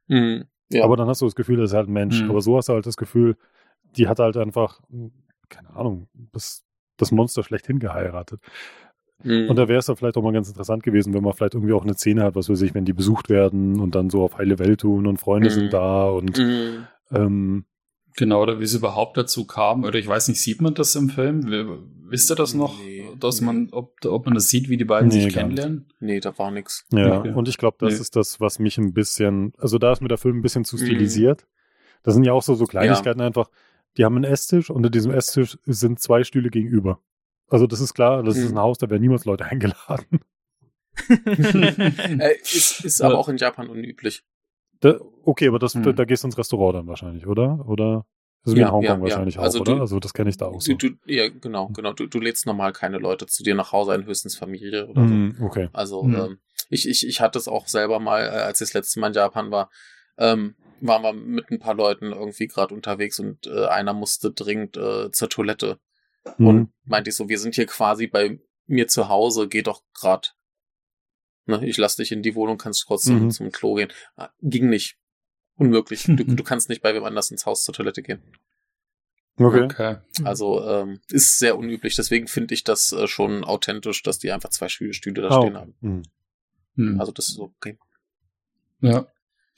Mhm. Ja. Aber dann hast du das Gefühl, das ist halt ein Mensch. Mhm. Aber so hast du halt das Gefühl, die hat halt einfach, keine Ahnung, das, das Monster schlechthin geheiratet. Mhm. Und da wäre es ja vielleicht auch mal ganz interessant gewesen, wenn man vielleicht irgendwie auch eine Szene hat, was weiß ich, wenn die besucht werden und dann so auf heile Welt tun und Freunde Mhm. sind da und Mhm. ähm, Genau, oder wie es überhaupt dazu kam, oder ich weiß nicht, sieht man das im Film? Wisst ihr das noch? Nee, dass nee. man, ob, ob man das sieht, wie die beiden Nee, sich nicht. kennenlernen? Nee, da war nix. ja, Okay. und ich glaube, das Nee. ist das, was mich ein bisschen, also da ist mir der Film ein bisschen zu Mhm. stilisiert. Das sind ja auch so, so Kleinigkeiten einfach. Die haben einen Esstisch, unter diesem Esstisch sind zwei Stühle gegenüber. Also das ist klar, das ist Mhm. ein Haus, da werden niemals Leute eingeladen. Äh, ist ist aber Ja. auch in Japan unüblich. Da, okay, aber das, da, Mhm. da gehst du ins Restaurant dann wahrscheinlich, oder? Oder? Also Ja, in Hongkong ja, ja. wahrscheinlich auch, Also oder? du- also das kenne ich da auch so. Du, ja, genau, genau. Du, du lädst normal keine Leute zu dir nach Hause ein, höchstens Familie oder so. Mhm, okay. Also Mhm. ähm, ich, ich, ich hatte es auch selber mal, äh, als ich das letzte Mal in Japan war, ähm, waren wir mit ein paar Leuten irgendwie gerade unterwegs und äh, einer musste dringend äh, zur Toilette Mhm. und meinte ich so, wir sind hier quasi bei mir zu Hause, geh doch grad. Ne, ich lass dich in die Wohnung, kannst trotzdem Mhm. zum Klo gehen. Ah, Ging nicht. Unmöglich. Du, du kannst nicht bei wem anders ins Haus zur Toilette gehen. Okay. Okay. Also ähm, ist sehr unüblich. Deswegen finde ich das äh, schon authentisch, dass die einfach zwei Stühle, Stühle da Ah, stehen okay. haben. Mhm. Hm. Also das ist okay. Ja.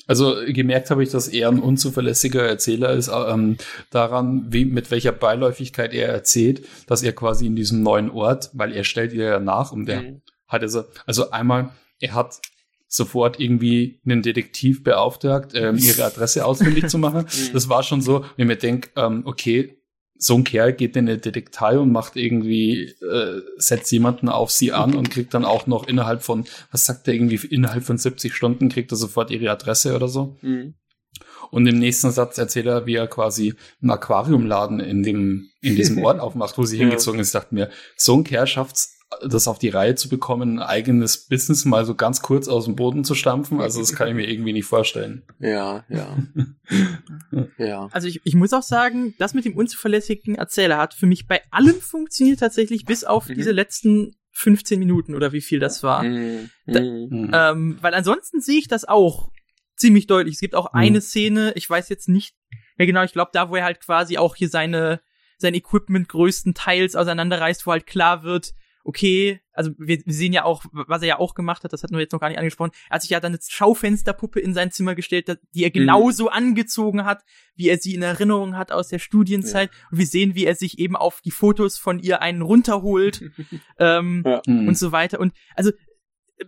Also gemerkt habe ich, dass er ein unzuverlässiger Erzähler ist, ähm, daran, wie, mit welcher Beiläufigkeit er erzählt, dass er quasi in diesem neuen Ort, weil er stellt ihr ja nach und der Mhm. Hat also, also einmal, er hat sofort irgendwie einen Detektiv beauftragt, ähm, ihre Adresse ausfindig zu machen. Mhm. Das war schon so, wenn man denkt, ähm, okay, so ein Kerl geht in eine Detektei und macht irgendwie, äh, setzt jemanden auf sie an und kriegt dann auch noch innerhalb von, was sagt er irgendwie, innerhalb von 70 Stunden kriegt er sofort ihre Adresse oder so. Mhm. Und im nächsten Satz erzählt er, wie er quasi einen Aquariumladen in dem, in diesem Ort aufmacht, wo sie hingezogen ist. Ich dachte mir, so ein Kerl schafft's, das auf die Reihe zu bekommen, ein eigenes Business mal so ganz kurz aus dem Boden zu stampfen. Also das kann ich mir irgendwie nicht vorstellen. Ja, ja. ja. Also ich, ich muss auch sagen, das mit dem unzuverlässigen Erzähler hat für mich bei allem funktioniert tatsächlich, bis auf Mhm. diese letzten 15 Minuten oder wie viel das war. Mhm. Da- Mhm. Hm. Ähm, weil ansonsten sehe ich das auch ziemlich deutlich. Es gibt auch Mhm. eine Szene, ich weiß jetzt nicht mehr genau, ich glaube, da, wo er halt quasi auch hier seine, sein Equipment größtenteils auseinanderreißt, wo halt klar wird, okay, also wir, wir sehen ja auch, was er ja auch gemacht hat, das hatten wir jetzt noch gar nicht angesprochen, er hat sich ja dann eine Schaufensterpuppe in sein Zimmer gestellt, die er Mhm. genauso angezogen hat, wie er sie in Erinnerung hat aus der Studienzeit. Und wir sehen, wie er sich eben auf die Fotos von ihr einen runterholt. ähm, Hm. und so weiter. Und also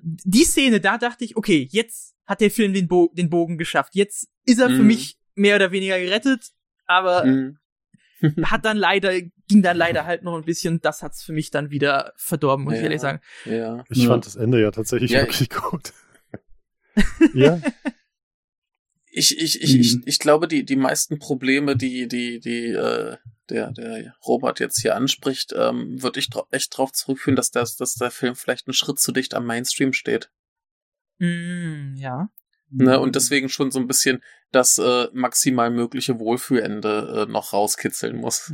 die Szene, da dachte ich, okay, jetzt hat der Film den, Bo den Bogen geschafft. Jetzt ist er für Mhm. mich mehr oder weniger gerettet, aber Mhm. hat dann leider, ging dann leider halt noch ein bisschen, das hat's für mich dann wieder verdorben, muss ich Ja. ehrlich sagen. Ja. Ich Ja. fand das Ende ja tatsächlich Ja. wirklich gut. ja, Ich, ich, ich, ich, Mhm. ich glaube, die, die meisten Probleme, die, die, die, äh, der, der Robert jetzt hier anspricht, ähm, würde ich echt drauf zurückführen, dass, das, dass der Film vielleicht einen Schritt zu dicht am Mainstream steht. Mm, ja. Ne? Und deswegen schon so ein bisschen das äh, maximal mögliche Wohlfühlende äh, noch rauskitzeln muss.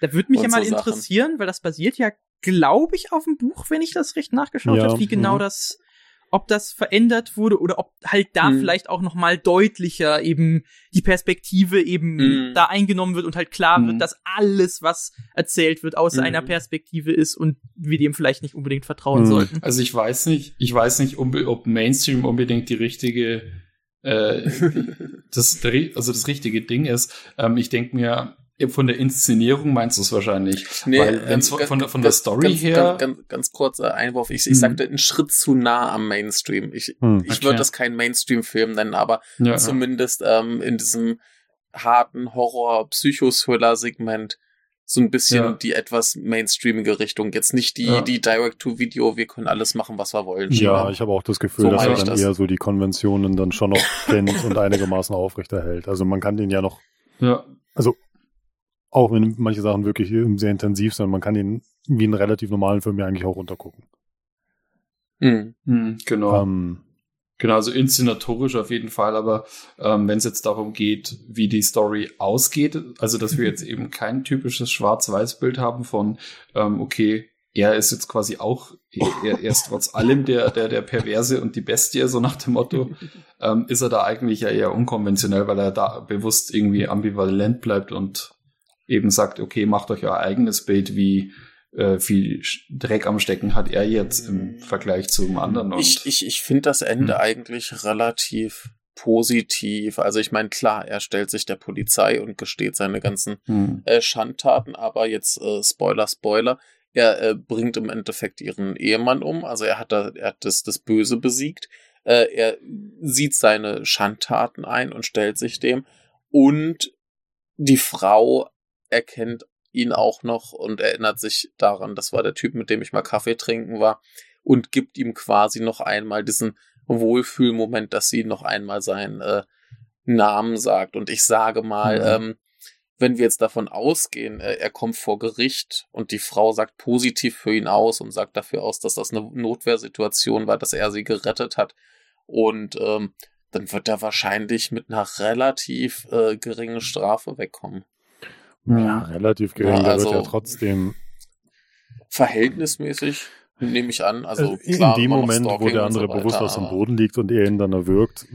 Da würde mich Und ja mal so Sachen. interessieren, weil das basiert ja, glaube ich, auf dem Buch, wenn ich das recht nachgeschaut Ja, habe, wie genau mhm. das, ob das verändert wurde oder ob halt da Mhm. vielleicht auch noch mal deutlicher eben die Perspektive eben Mhm. da eingenommen wird und halt klar Mhm. wird, dass alles, was erzählt wird, aus Mhm. einer Perspektive ist und wir dem vielleicht nicht unbedingt vertrauen Mhm. sollten. Also ich weiß nicht, ich weiß nicht, ob, Mainstream unbedingt die richtige, äh, das, also das richtige Ding ist. Ähm, ich denke mir, von der Inszenierung meinst du es wahrscheinlich? Nee, Weil wenn's ähm, von, von, ganz- von der ganz- Story ganz, her. Ganz, ganz, ganz kurzer Einwurf. Ich, ich Mhm. sagte, ein Schritt zu nah am Mainstream. Ich, Hm. ich Okay. würde das keinen Mainstream-Film nennen, aber ja, zumindest ähm, in diesem harten Horror-Psychothriller-Segment so ein bisschen Ja. die etwas mainstreamige Richtung. Jetzt nicht die, Ja. die Direct-to-Video, wir können alles machen, was wir wollen. Ja, ich habe auch das Gefühl, So dass er ich dann das. eher so die Konventionen dann schon noch kennt und einigermaßen aufrechterhält. Also man kann den ja noch, ja. Auch wenn manche Sachen wirklich sehr intensiv sind, man kann den wie einen relativ normalen Film ja eigentlich auch runtergucken. Hm. Hm, genau. Ähm, Genau, also inszenatorisch auf jeden Fall, aber ähm, wenn es jetzt darum geht, wie die Story ausgeht, also dass wir jetzt eben kein typisches Schwarz-Weiß-Bild haben von, ähm, okay, er ist jetzt quasi auch, er, er ist trotz allem der, der, der Perverse und die Bestie, so nach dem Motto, ähm, ist er da eigentlich ja eher unkonventionell, weil er da bewusst irgendwie ambivalent bleibt und eben sagt, okay, macht euch euer eigenes Bild, wie äh, viel Dreck am Stecken hat er jetzt im Vergleich zum anderen. Und Ich, ich, ich finde das Ende Hm. eigentlich relativ positiv. Also ich meine, klar, er stellt sich der Polizei und gesteht seine ganzen hm. äh, Schandtaten, aber jetzt äh, Spoiler, Spoiler, er äh, bringt im Endeffekt ihren Ehemann um, also er hat, da, er hat das, das Böse besiegt, äh, er sieht seine Schandtaten ein und stellt sich dem und die Frau erkennt ihn auch noch und erinnert sich daran, das war der Typ, mit dem ich mal Kaffee trinken war und gibt ihm quasi noch einmal diesen Wohlfühlmoment, dass sie noch einmal seinen äh, Namen sagt und ich sage mal, Mhm. ähm, wenn wir jetzt davon ausgehen, äh, er kommt vor Gericht und die Frau sagt positiv für ihn aus und sagt dafür aus, dass das eine Notwehrsituation war, dass er sie gerettet hat. Und ähm, dann wird er wahrscheinlich mit einer relativ äh, geringen Strafe wegkommen. Ja, relativ gering, Ja, der also- wird ja trotzdem, Verhältnismäßig nehme ich an. Also, also in klar, dem immer noch Moment, wo der andere so weiter, bewusst aus dem Boden liegt und er ihn dann erwürgt.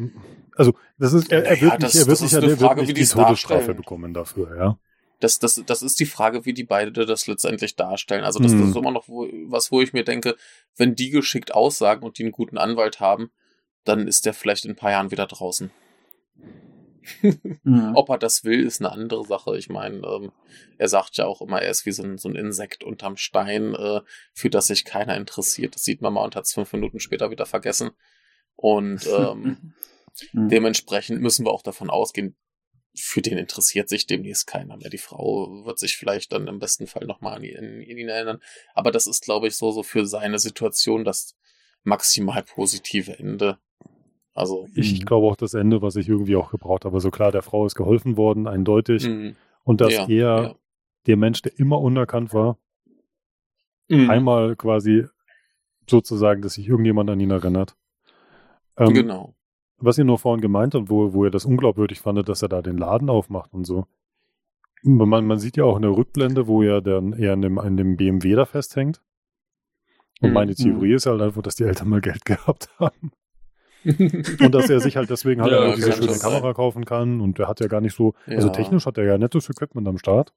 Also, das ist, er, er wird das- nicht, er wird nicht, er wird Frage, nicht wie die Todesstrafe bekommen dafür, ja. Das, das, das ist die Frage, wie die beide das letztendlich darstellen. Also das, Hm. das ist immer noch wo, was, wo ich mir denke, wenn die geschickt aussagen und die einen guten Anwalt haben, dann ist der vielleicht in ein paar Jahren wieder draußen. Mhm. Ob er das will, ist eine andere Sache. Ich meine, ähm, er sagt ja auch immer, er ist wie so ein, so ein Insekt unterm Stein, äh, für das sich keiner interessiert. Das sieht man mal und hat es fünf Minuten später wieder vergessen. Und ähm, Mhm. Dementsprechend müssen wir auch davon ausgehen, für den interessiert sich demnächst keiner mehr. Die Frau wird sich vielleicht dann im besten Fall nochmal an, ihn- an ihn erinnern. Aber das ist, glaube ich, so, so für seine Situation das maximal positive Ende. Also, Ich Mhm. glaube auch das Ende, was ich irgendwie auch gebraucht habe. Also klar, der Frau ist geholfen worden, eindeutig. mh, Und dass ja, er, ja. der Mensch, der immer unerkannt war, Mhm. einmal quasi sozusagen, dass sich irgendjemand an ihn erinnert. Ähm, genau. Was ihr nur vorhin gemeint habt, wo, wo ihr das unglaubwürdig fandet, dass er da den Laden aufmacht und so. Man, man sieht ja auch in der Rückblende, wo er dann eher an dem, an dem BMW da festhängt. Und Mhm. meine Theorie ist halt einfach, dass die Eltern mal Geld gehabt haben. Und dass er sich halt deswegen halt Ja, diese schöne sein. Kamera kaufen kann. Und der hat ja gar nicht so, also Ja. technisch hat er ja nettes Equipment am Start.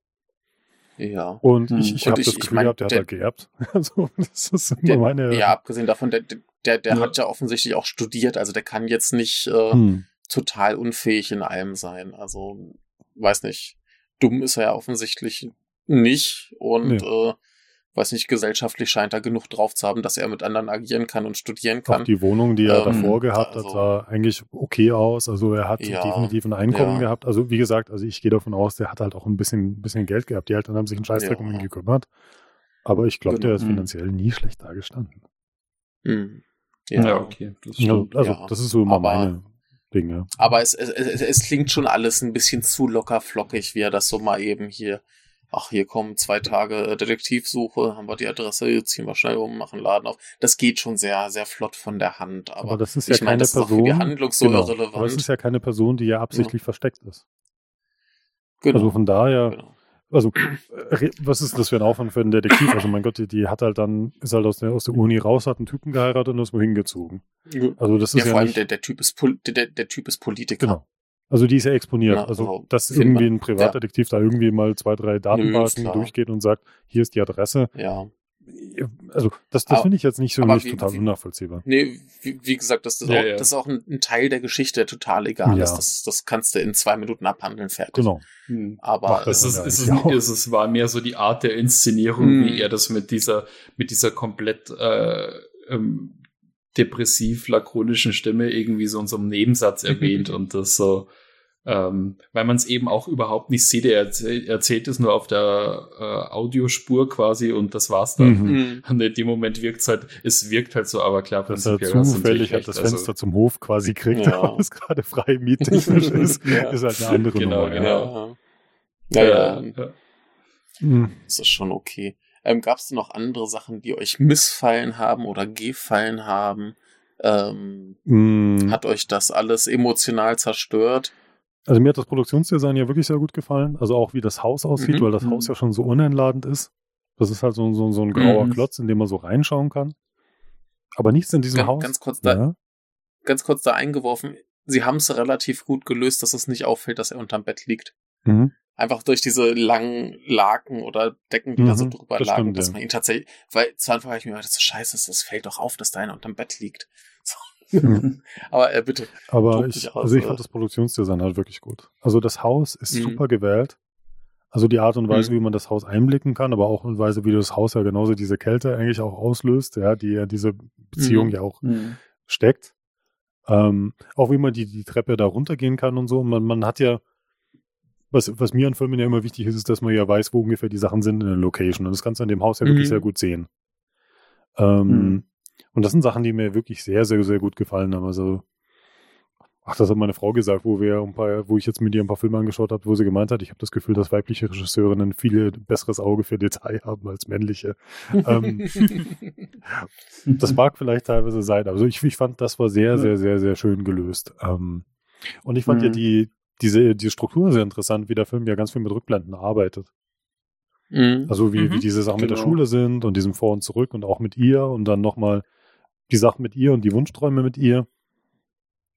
ja. Und Hm. ich, ich Und habe ich- das ich Gefühl mein, gehabt, der hat der- halt geerbt. Also, das ist immer Der, meine. ja, abgesehen davon, der, der, der Ja. hat ja offensichtlich auch studiert, also der kann jetzt nicht äh, Hm. total unfähig in allem sein. Also, weiß nicht. Dumm ist er ja offensichtlich nicht und Nee. äh, weiß nicht, gesellschaftlich scheint er genug drauf zu haben, dass er mit anderen agieren kann und studieren Auch kann. die Wohnung, die er Ähm, davor gehabt hat, also- sah eigentlich okay aus. Also er hat Ja, definitiv ein Einkommen ja. gehabt. Also wie gesagt, also ich gehe davon aus, der hat halt auch ein bisschen, bisschen Geld gehabt. Die Eltern haben sich einen Scheißdreck Ja. um ihn gekümmert. Aber ich glaube, Genau. der ist Mhm. finanziell nie schlecht dagestanden. Hm. Ja, okay. Das stimmt. also ja. das ist so immer Aber- meine Dinge. Aber es, es, es, es klingt schon alles ein bisschen zu locker flockig, wie er das so mal eben hier. Ach, hier kommen zwei Tage äh, Detektivsuche, haben wir die Adresse, ziehen wir schnell um, machen Laden auf. Das geht schon sehr, sehr flott von der Hand. Aber, Aber, das ist ja ich meine, keine das ist auch für Person. die Handlung so genau, irrelevant. aber es ist ja keine Person, die ja absichtlich versteckt ist. genau, Also von daher, genau. also äh, was ist das für ein Aufwand für einen Detektiv? Also mein Gott, die, die hat halt dann, ist halt aus der, aus der Uni raus, hat einen Typen geheiratet und ist wohin gezogen. Also das Ja, ist ja, vor allem der, der, typ ist Pol der, der Typ ist Politiker. Genau. Also die ist ja exponiert. Ja, also, also dass irgendwie ein Privatdetektiv da irgendwie mal zwei, drei Datenbanken durchgeht und sagt, hier ist die Adresse. Ja. Also, das, das Aber- finde ich jetzt nicht so nicht wie- total wie- unnachvollziehbar. Nee, wie, wie gesagt, das ist, Ja, auch, ja. das ist auch ein, ein Teil der Geschichte, der total egal Ja. ist. Das, das kannst du in zwei Minuten abhandeln, fertig. Genau. Hm. Aber Es, ist, ja es, ist, es war mehr so die Art der Inszenierung, Mm. wie er das mit dieser, mit dieser komplett äh, ähm, depressiv lakonischen Stimme irgendwie so in so einem Nebensatz erwähnt und das so, ähm, weil man es eben auch überhaupt nicht sieht. Er erzählt, erzählt es nur auf der äh, Audiospur quasi und das war's dann. Mhm. Mhm. Und in dem Moment wirkt's halt, es wirkt halt so, aber klar, Dass er zufällig halt das recht. Also, Fenster zum Hof quasi kriegt, Ja. aber es gerade frei miettechnisch ist, Ja. ist halt eine andere Genau, Nummer. genau. Ja, ja, ja, ja, ja. Mhm. das ist schon okay. Ähm, Gab es noch andere Sachen, die euch missfallen haben oder gefallen haben? Ähm, Mhm. Hat euch das alles emotional zerstört? Also mir hat das Produktionsdesign ja wirklich sehr gut gefallen. Also auch wie das Haus aussieht, Mhm. weil das Mhm. Haus ja schon so uneinladend ist. Das ist halt so, so, so ein grauer Mhm. Klotz, in dem man so reinschauen kann. Aber nichts in diesem Ganz, Haus. ganz kurz da, ja. ganz kurz da eingeworfen. Sie haben es relativ gut gelöst, dass es nicht auffällt, dass er unterm Bett liegt. Mhm. Einfach durch diese langen Laken oder Decken, die da so Mhm, drüber das lagen, stimmt, dass man ihn tatsächlich, weil zu Anfang habe ich mir gedacht, so scheiße, das fällt doch auf, dass da einer unterm Bett liegt. Aber äh, bitte. Aber ich, aus, also ich fand das Produktionsdesign halt wirklich gut. Also das Haus ist Mhm. super gewählt. Also die Art und Weise, Mhm. wie man das Haus einblicken kann, aber auch und Weise, wie das Haus ja genauso diese Kälte eigentlich auch auslöst, ja, die ja diese Beziehung Mhm. ja auch Mhm. steckt. Ähm, auch wie man die, die Treppe da runtergehen kann und so. Man, man hat ja, was, was mir an Filmen ja immer wichtig ist, ist, dass man ja weiß, wo ungefähr die Sachen sind in der Location. Und das kannst du an dem Haus ja wirklich Mhm. sehr gut sehen. Ähm, Mhm. Und das sind Sachen, die mir wirklich sehr, sehr, sehr gut gefallen haben. Also, ach, das hat meine Frau gesagt, wo wir ein paar, wo ich jetzt mit ihr ein paar Filme angeschaut habe, wo sie gemeint hat, ich habe das Gefühl, dass weibliche Regisseurinnen viel besseres Auge für Detail haben als männliche. Ähm, das mag vielleicht teilweise sein. Also ich, ich fand, das war sehr, Ja. sehr, sehr, sehr schön gelöst. Ähm, und ich fand ja Mhm. die, diese, die Struktur sehr interessant, wie der Film ja ganz viel mit Rückblenden arbeitet. Mhm. Also wie, Mhm. wie diese Sachen mit der Genau. Schule sind und diesem Vor und Zurück und auch mit ihr und dann nochmal die Sachen mit ihr und die Wunschträume mit ihr.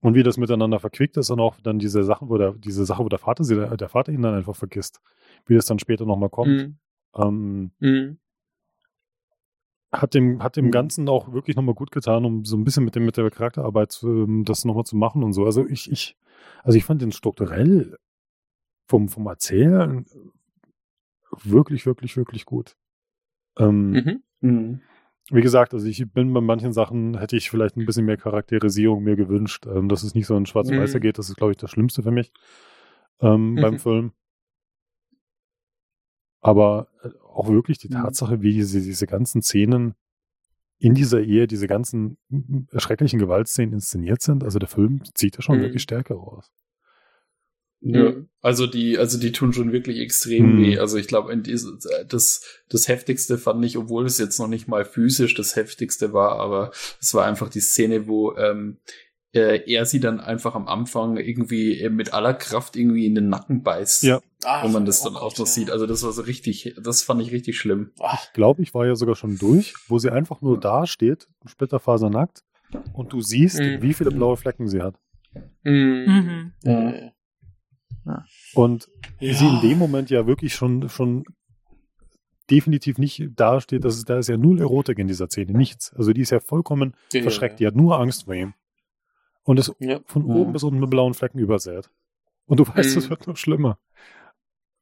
Und wie das miteinander verquickt ist und auch dann diese Sachen, wo der, diese Sache, wo der Vater sie, der Vater ihn dann einfach vergisst. Wie das dann später nochmal kommt. Mhm. Ähm, Mhm. hat dem, hat dem Mhm. Ganzen auch wirklich nochmal gut getan, um so ein bisschen mit dem, mit der Charakterarbeit zu, ähm, das nochmal zu machen und so. Also ich, ich, also ich fand den strukturell vom, vom Erzählen wirklich, wirklich, wirklich gut. Ähm, Mhm. Mhm. Wie gesagt, also ich bin bei manchen Sachen, hätte ich vielleicht ein bisschen mehr Charakterisierung mir gewünscht, ähm, dass es nicht so in Schwarz-Weiß Mhm. geht. Das ist, glaube ich, das Schlimmste für mich ähm, Mhm. beim Film. Aber äh, auch wirklich die Mhm. Tatsache, wie diese, diese ganzen Szenen in dieser Ehe, diese ganzen schrecklichen Gewaltszenen inszeniert sind. Also der Film zieht da schon Mhm. wirklich Stärke raus. Ja, Mhm. also die, also die tun schon wirklich extrem Mhm. weh. Also ich glaube, das, das heftigste fand ich, obwohl es jetzt noch nicht mal physisch das heftigste war, aber es war einfach die Szene, wo ähm, äh, er sie dann einfach am Anfang irgendwie äh, mit aller Kraft irgendwie in den Nacken beißt. Ja. Ah, Wo man das oh dann auch Gott, noch ja. sieht. Also das war so richtig, das fand ich richtig schlimm. Ach, Glaube ich, war ja sogar schon durch, wo sie einfach nur da steht, splitterfasernackt, und du siehst, Mhm. wie viele blaue Flecken sie hat. mhm. Mhm. Äh, Und ja. sie in dem Moment ja wirklich schon, schon definitiv nicht dasteht, dass es, da ist ja null Erotik in dieser Szene, nichts. Also die ist ja vollkommen Ja, verschreckt, ja. die hat nur Angst vor ihm. Und ist Ja. von Mhm. oben bis unten mit blauen Flecken übersät. Und du weißt, es Mhm. wird noch schlimmer.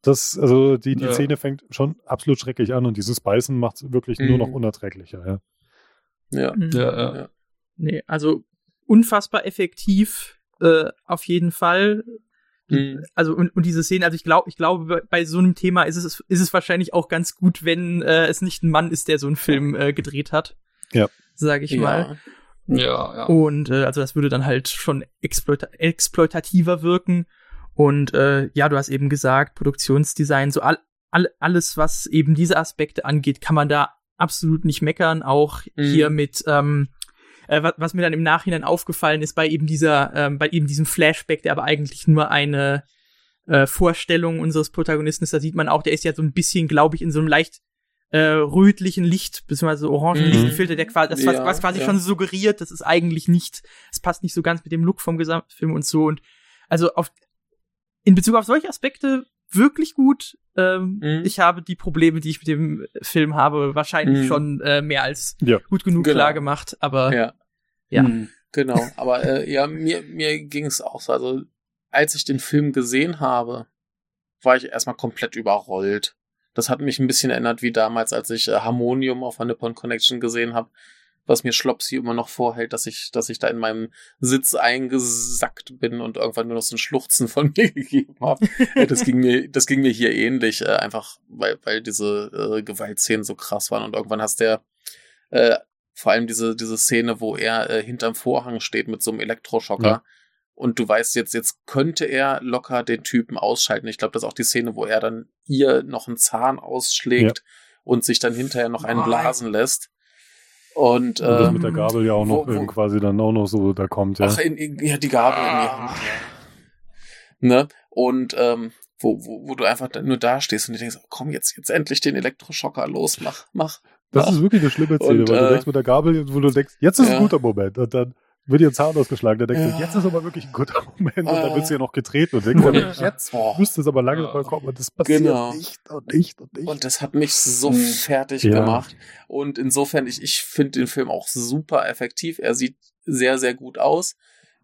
Das, also die, die Ja. Szene fängt schon absolut schrecklich an und dieses Beißen macht es wirklich nur Mhm. noch unerträglicher. Ja. Ja. Mhm. Ja, ja. Ja. Nee, also unfassbar effektiv, äh, auf jeden Fall. Mhm. Also und, und diese Szene, also ich glaube, ich glaube, bei- so einem Thema ist es, ist es wahrscheinlich auch ganz gut, wenn äh, es nicht ein Mann ist, der so einen Film äh, gedreht hat. Ja. Sage ich mal. Ja. Ja, ja. Und äh, also das würde dann halt schon exploita exploitativer wirken. Und äh, ja, du hast eben gesagt, Produktionsdesign, so all, all, alles, was eben diese Aspekte angeht, kann man da absolut nicht meckern. Auch Mhm. hier mit, ähm, äh, was, was mir dann im Nachhinein aufgefallen ist, bei eben dieser, ähm, bei eben diesem Flashback, der aber eigentlich nur eine äh, Vorstellung unseres Protagonisten ist, da sieht man auch, der ist ja so ein bisschen, glaube ich, in so einem leicht äh, rötlichen Licht, beziehungsweise orangen Mhm. Lichtfilter, der quasi, das was, Ja, was quasi ja. schon suggeriert, das ist eigentlich nicht, es passt nicht so ganz mit dem Look vom Gesamtfilm und so. Und also auf, in Bezug auf solche Aspekte wirklich gut. Ähm, Mhm. Ich habe die Probleme, die ich mit dem Film habe, wahrscheinlich Mhm. schon äh, mehr als Ja. gut genug Genau. klar gemacht. Aber Ja. Ja. Hm. Genau, aber äh, ja, mir, mir ging es auch so. Also, als ich den Film gesehen habe, war ich erstmal komplett überrollt. Das hat mich ein bisschen erinnert wie damals, als ich äh, Harmonium auf der Nippon Connection gesehen habe, was mir Schlopsi immer noch vorhält, dass ich, dass ich da in meinem Sitz eingesackt bin und irgendwann nur noch so ein Schluchzen von mir gegeben habe. das ging mir, das ging mir hier ähnlich, äh, einfach weil, weil diese äh, Gewaltszenen so krass waren und irgendwann hast der äh, vor allem diese, diese Szene, wo er äh, hinterm Vorhang steht mit so einem Elektroschocker. Ja. Und du weißt jetzt, jetzt könnte er locker den Typen ausschalten. Ich glaube, das ist auch die Szene, wo er dann ihr noch einen Zahn ausschlägt und sich dann hinterher noch einen blasen lässt. Und, Und das ähm, mit der Gabel ja auch noch wo- wo- ähm, quasi dann auch noch so da kommt, ja. Ach, in, in, ja, die Gabel in die Hand. Ne? Und ähm, wo, wo, wo du einfach nur da stehst und dir denkst, oh, komm, jetzt, jetzt endlich den Elektroschocker los, mach, mach. Das mach. ist wirklich eine schlimme Szene, Und, weil du äh, denkst mit der Gabel, wo du denkst, jetzt ist ja. ein guter Moment. Und dann wird ihr Zahn ausgeschlagen. Dann denkst Ja. du, jetzt ist aber wirklich ein guter Moment. Und dann Äh. wird sie ja noch getreten und denkst, Ja. jetzt Boah. müsste es aber langsam mal kommen. Und das passiert Genau. nicht und nicht und nicht. Und das hat mich so Mhm. fertig Ja. gemacht. Und insofern, ich, ich finde den Film auch super effektiv. Er sieht sehr, sehr gut aus.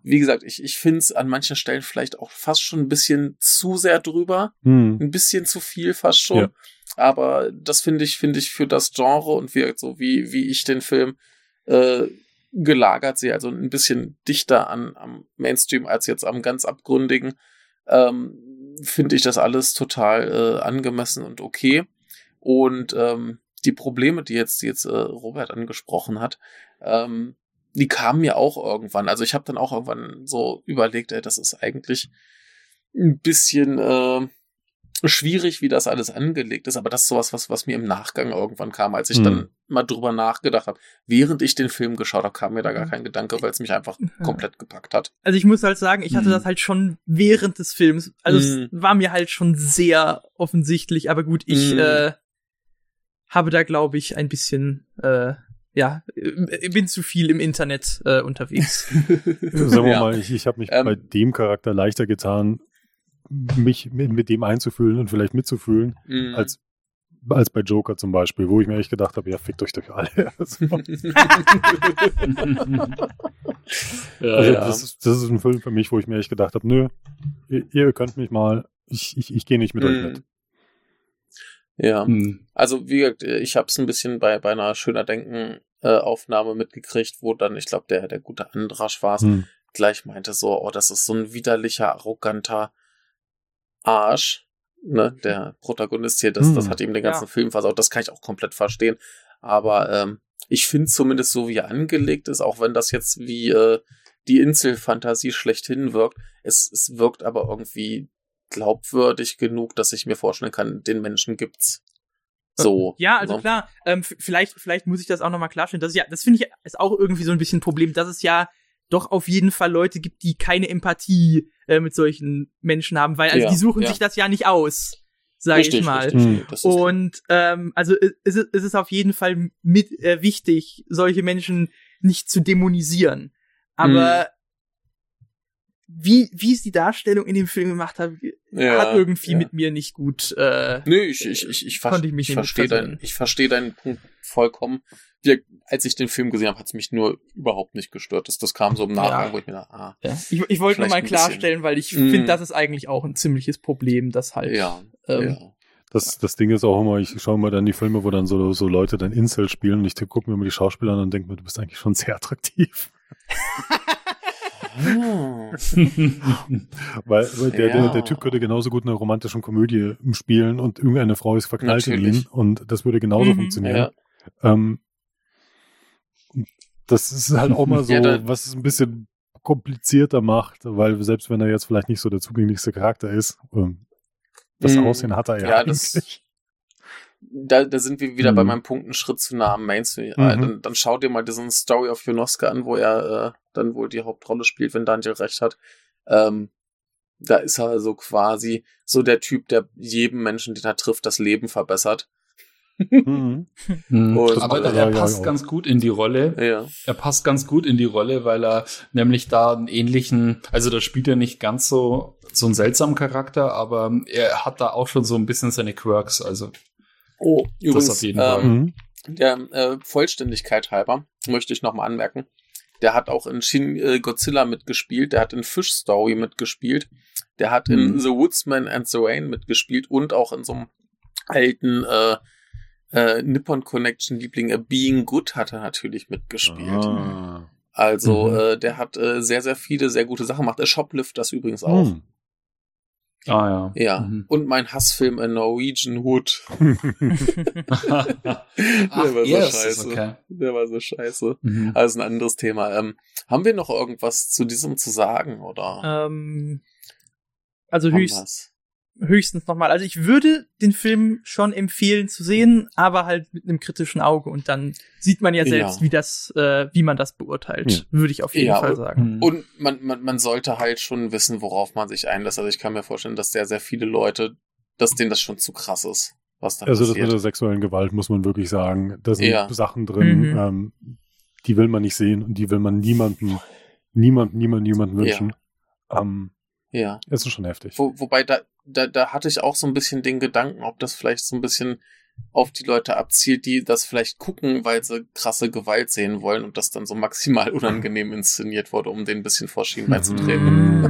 Wie gesagt, ich, ich finde es an manchen Stellen vielleicht auch fast schon ein bisschen zu sehr drüber. hm. Ein bisschen zu viel fast schon. Ja. Aber das finde ich, finde ich für das Genre und wie, so wie, wie ich den Film äh, gelagert sehe, also ein bisschen dichter an, am Mainstream als jetzt am ganz abgründigen, ähm, finde ich das alles total äh, angemessen und okay. Und ähm, die Probleme, die jetzt, die jetzt äh, Robert angesprochen hat, ähm, die kamen mir auch irgendwann. Also ich habe dann auch irgendwann so überlegt, ey, das ist eigentlich ein bisschen äh, schwierig, wie das alles angelegt ist, aber das ist sowas, was, was mir im Nachgang irgendwann kam, als ich Hm. dann mal drüber nachgedacht habe. Während ich den Film geschaut habe, kam mir da gar kein Gedanke, weil es mich einfach komplett gepackt hat. also ich muss halt sagen, ich hatte Mhm. das halt schon während des Films. Also Mhm. es war mir halt schon sehr offensichtlich, aber gut, ich Mhm. äh, habe da, glaube ich, ein bisschen, äh, ja, äh, bin zu viel im Internet äh, unterwegs. Sagen wir Ja. mal, ich, ich habe mich Ähm. bei dem Charakter leichter getan, mich mit, mit dem einzufühlen und vielleicht mitzufühlen, Mhm. als, als bei Joker zum Beispiel, wo ich mir echt gedacht habe, ja, fickt euch doch alle. Also, ja, also ja. das, ist, das ist ein Film für mich, wo ich mir echt gedacht habe, nö, ihr, ihr könnt mich mal, ich, ich, ich gehe nicht mit euch Mhm. mit. Ja. Hm. Also wie gesagt, ich habe es ein bisschen bei, bei einer schöner Denken äh, Aufnahme mitgekriegt, wo dann, ich glaube, der, der gute Andrasch war es, Hm. gleich meinte so, oh, das ist so ein widerlicher, arroganter Arsch. Ne, der Protagonist hier, das, Hm. das hat ihm den ganzen Ja. Film versaut, das kann ich auch komplett verstehen. Aber ähm, ich finde zumindest so, wie er angelegt ist, auch wenn das jetzt wie äh, die Inselfantasie schlechthin wirkt, es, es wirkt aber irgendwie glaubwürdig genug, dass ich mir vorstellen kann, den Menschen gibt's. So. Ja, also ne? klar, ähm, vielleicht, vielleicht muss ich das auch nochmal klarstellen. Das ist ja, das finde ich ist auch irgendwie so ein bisschen ein Problem, dass es ja doch auf jeden Fall Leute gibt, die keine Empathie äh, mit solchen Menschen haben, weil also Ja, die suchen ja. sich das ja nicht aus, sage ich mal. richtig, klar. Und ähm, also ist es, ist es auf jeden Fall mit äh, wichtig, solche Menschen nicht zu dämonisieren. Aber wie wie es die Darstellung in dem Film gemacht hat, Ja, hat irgendwie ja. mit mir nicht gut. Äh, Nö, ich, ich, ich, ich, ver Konnte ich mich ich nicht verstehe deinen, ich verstehe deinen Punkt vollkommen. Wir, als ich den Film gesehen habe, hat es mich nur überhaupt nicht gestört. Das, das kam so im Nachgang, Ja. wo ich mir dachte, ah, ja. Ich, ich wollte nur mal klarstellen, weil ich Mm. finde, das ist eigentlich auch ein ziemliches Problem, das halt. ja, ähm, ja. Das, das Ding ist auch immer, ich schaue mal dann die Filme, wo dann so, so Leute dann Incel spielen und ich gucke mir immer die Schauspieler an und denke mir, du bist eigentlich schon sehr attraktiv. Ah. Weil, weil der, der, Ja. der Typ könnte genauso gut eine romantische Komödie spielen und irgendeine Frau ist verknallt in ihn Natürlich. und das würde genauso Mhm. funktionieren. Ja. Ähm, das ist halt auch mal so, Ja, da- was es ein bisschen komplizierter macht, weil selbst wenn er jetzt vielleicht nicht so der zugänglichste Charakter ist, ähm, das Mhm. Aussehen hat er ja, Ja, das- eigentlich. Da, da sind wir wieder Mhm. bei meinem Punkt, einen Schritt zu nah am Mainstream. Mhm. Äh, Dann, dann schau dir mal diesen Story of Yonosuke an, wo er äh, dann wohl die Hauptrolle spielt, wenn Daniel recht hat. Ähm, da ist er so quasi so der Typ, der jedem Menschen, den er trifft, das Leben verbessert. Mhm. Mhm. Und- Aber er ja, passt ganz gut in die Rolle. Ja. Er passt ganz gut in die Rolle, weil er nämlich da einen ähnlichen, also da spielt er nicht ganz so so einen seltsamen Charakter, aber er hat da auch schon so ein bisschen seine Quirks. Also Oh, übrigens, auf jeden Fall. ähm, Mhm. der äh, Vollständigkeit halber möchte ich nochmal anmerken. Der hat auch in Shin äh, Godzilla mitgespielt, der hat in Fish Story mitgespielt, der hat in Mhm. The Woodsman and the Rain mitgespielt und auch in so einem alten äh, äh, Nippon Connection Liebling äh, Being Good hat er natürlich mitgespielt. Ah. Also Mhm. äh, der hat äh, sehr, sehr viele sehr gute Sachen gemacht. Der Shoplift das übrigens auch. Mhm. Ah ja. Ja. Mhm. Und mein Hassfilm A Norwegian Wood. Ach, Der war so er ist es, scheiße. okay. Der war so scheiße. Mhm. Also ein anderes Thema. Ähm, haben wir noch irgendwas zu diesem zu sagen oder ähm, also höchst? Höchstens nochmal. Also ich würde den Film schon empfehlen zu sehen, aber halt mit einem kritischen Auge und dann sieht man ja selbst, Ja. wie das, äh, wie man das beurteilt, Ja. würde ich auf jeden Ja, Fall sagen. Mhm. Und man, man, man sollte halt schon wissen, worauf man sich einlässt. Also ich kann mir vorstellen, dass sehr, sehr viele Leute, dass denen das schon zu krass ist, was da Also das mit passiert. der sexuellen Gewalt muss man wirklich sagen. Da sind Ja. Sachen drin, Mhm. ähm, die will man nicht sehen und die will man niemandem, niemand, niemand, niemand wünschen. Ähm, ja. es ist schon heftig. Wo, wobei da, da, da hatte ich auch so ein bisschen den Gedanken, ob das vielleicht so ein bisschen auf die Leute abzielt, die das vielleicht gucken, weil sie krasse Gewalt sehen wollen und das dann so maximal unangenehm inszeniert wurde, um den ein bisschen vor Schienen beizutreten.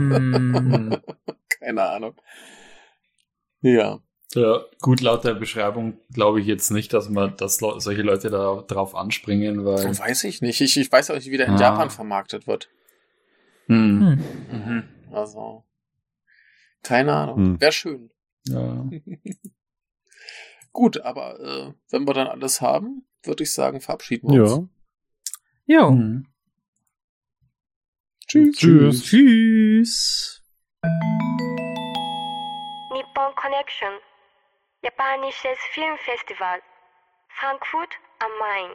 Mm. Keine Ahnung. Ja. Ja, gut, laut der Beschreibung glaube ich jetzt nicht, dass man, dass solche Leute da drauf anspringen, weil. Weiß ich nicht. Ich, ich weiß auch nicht, wie der in Ah. Japan vermarktet wird. Hm. Hm. Mhm. Also. Keine Ahnung. Hm. Wäre schön. Ja. Gut, aber äh, wenn wir dann alles haben, würde ich sagen, verabschieden wir uns. Ja. Jo. Mhm. Tschüss. Tschüss. Tschüss. Nippon Connection, japanisches Filmfestival, Frankfurt am Main.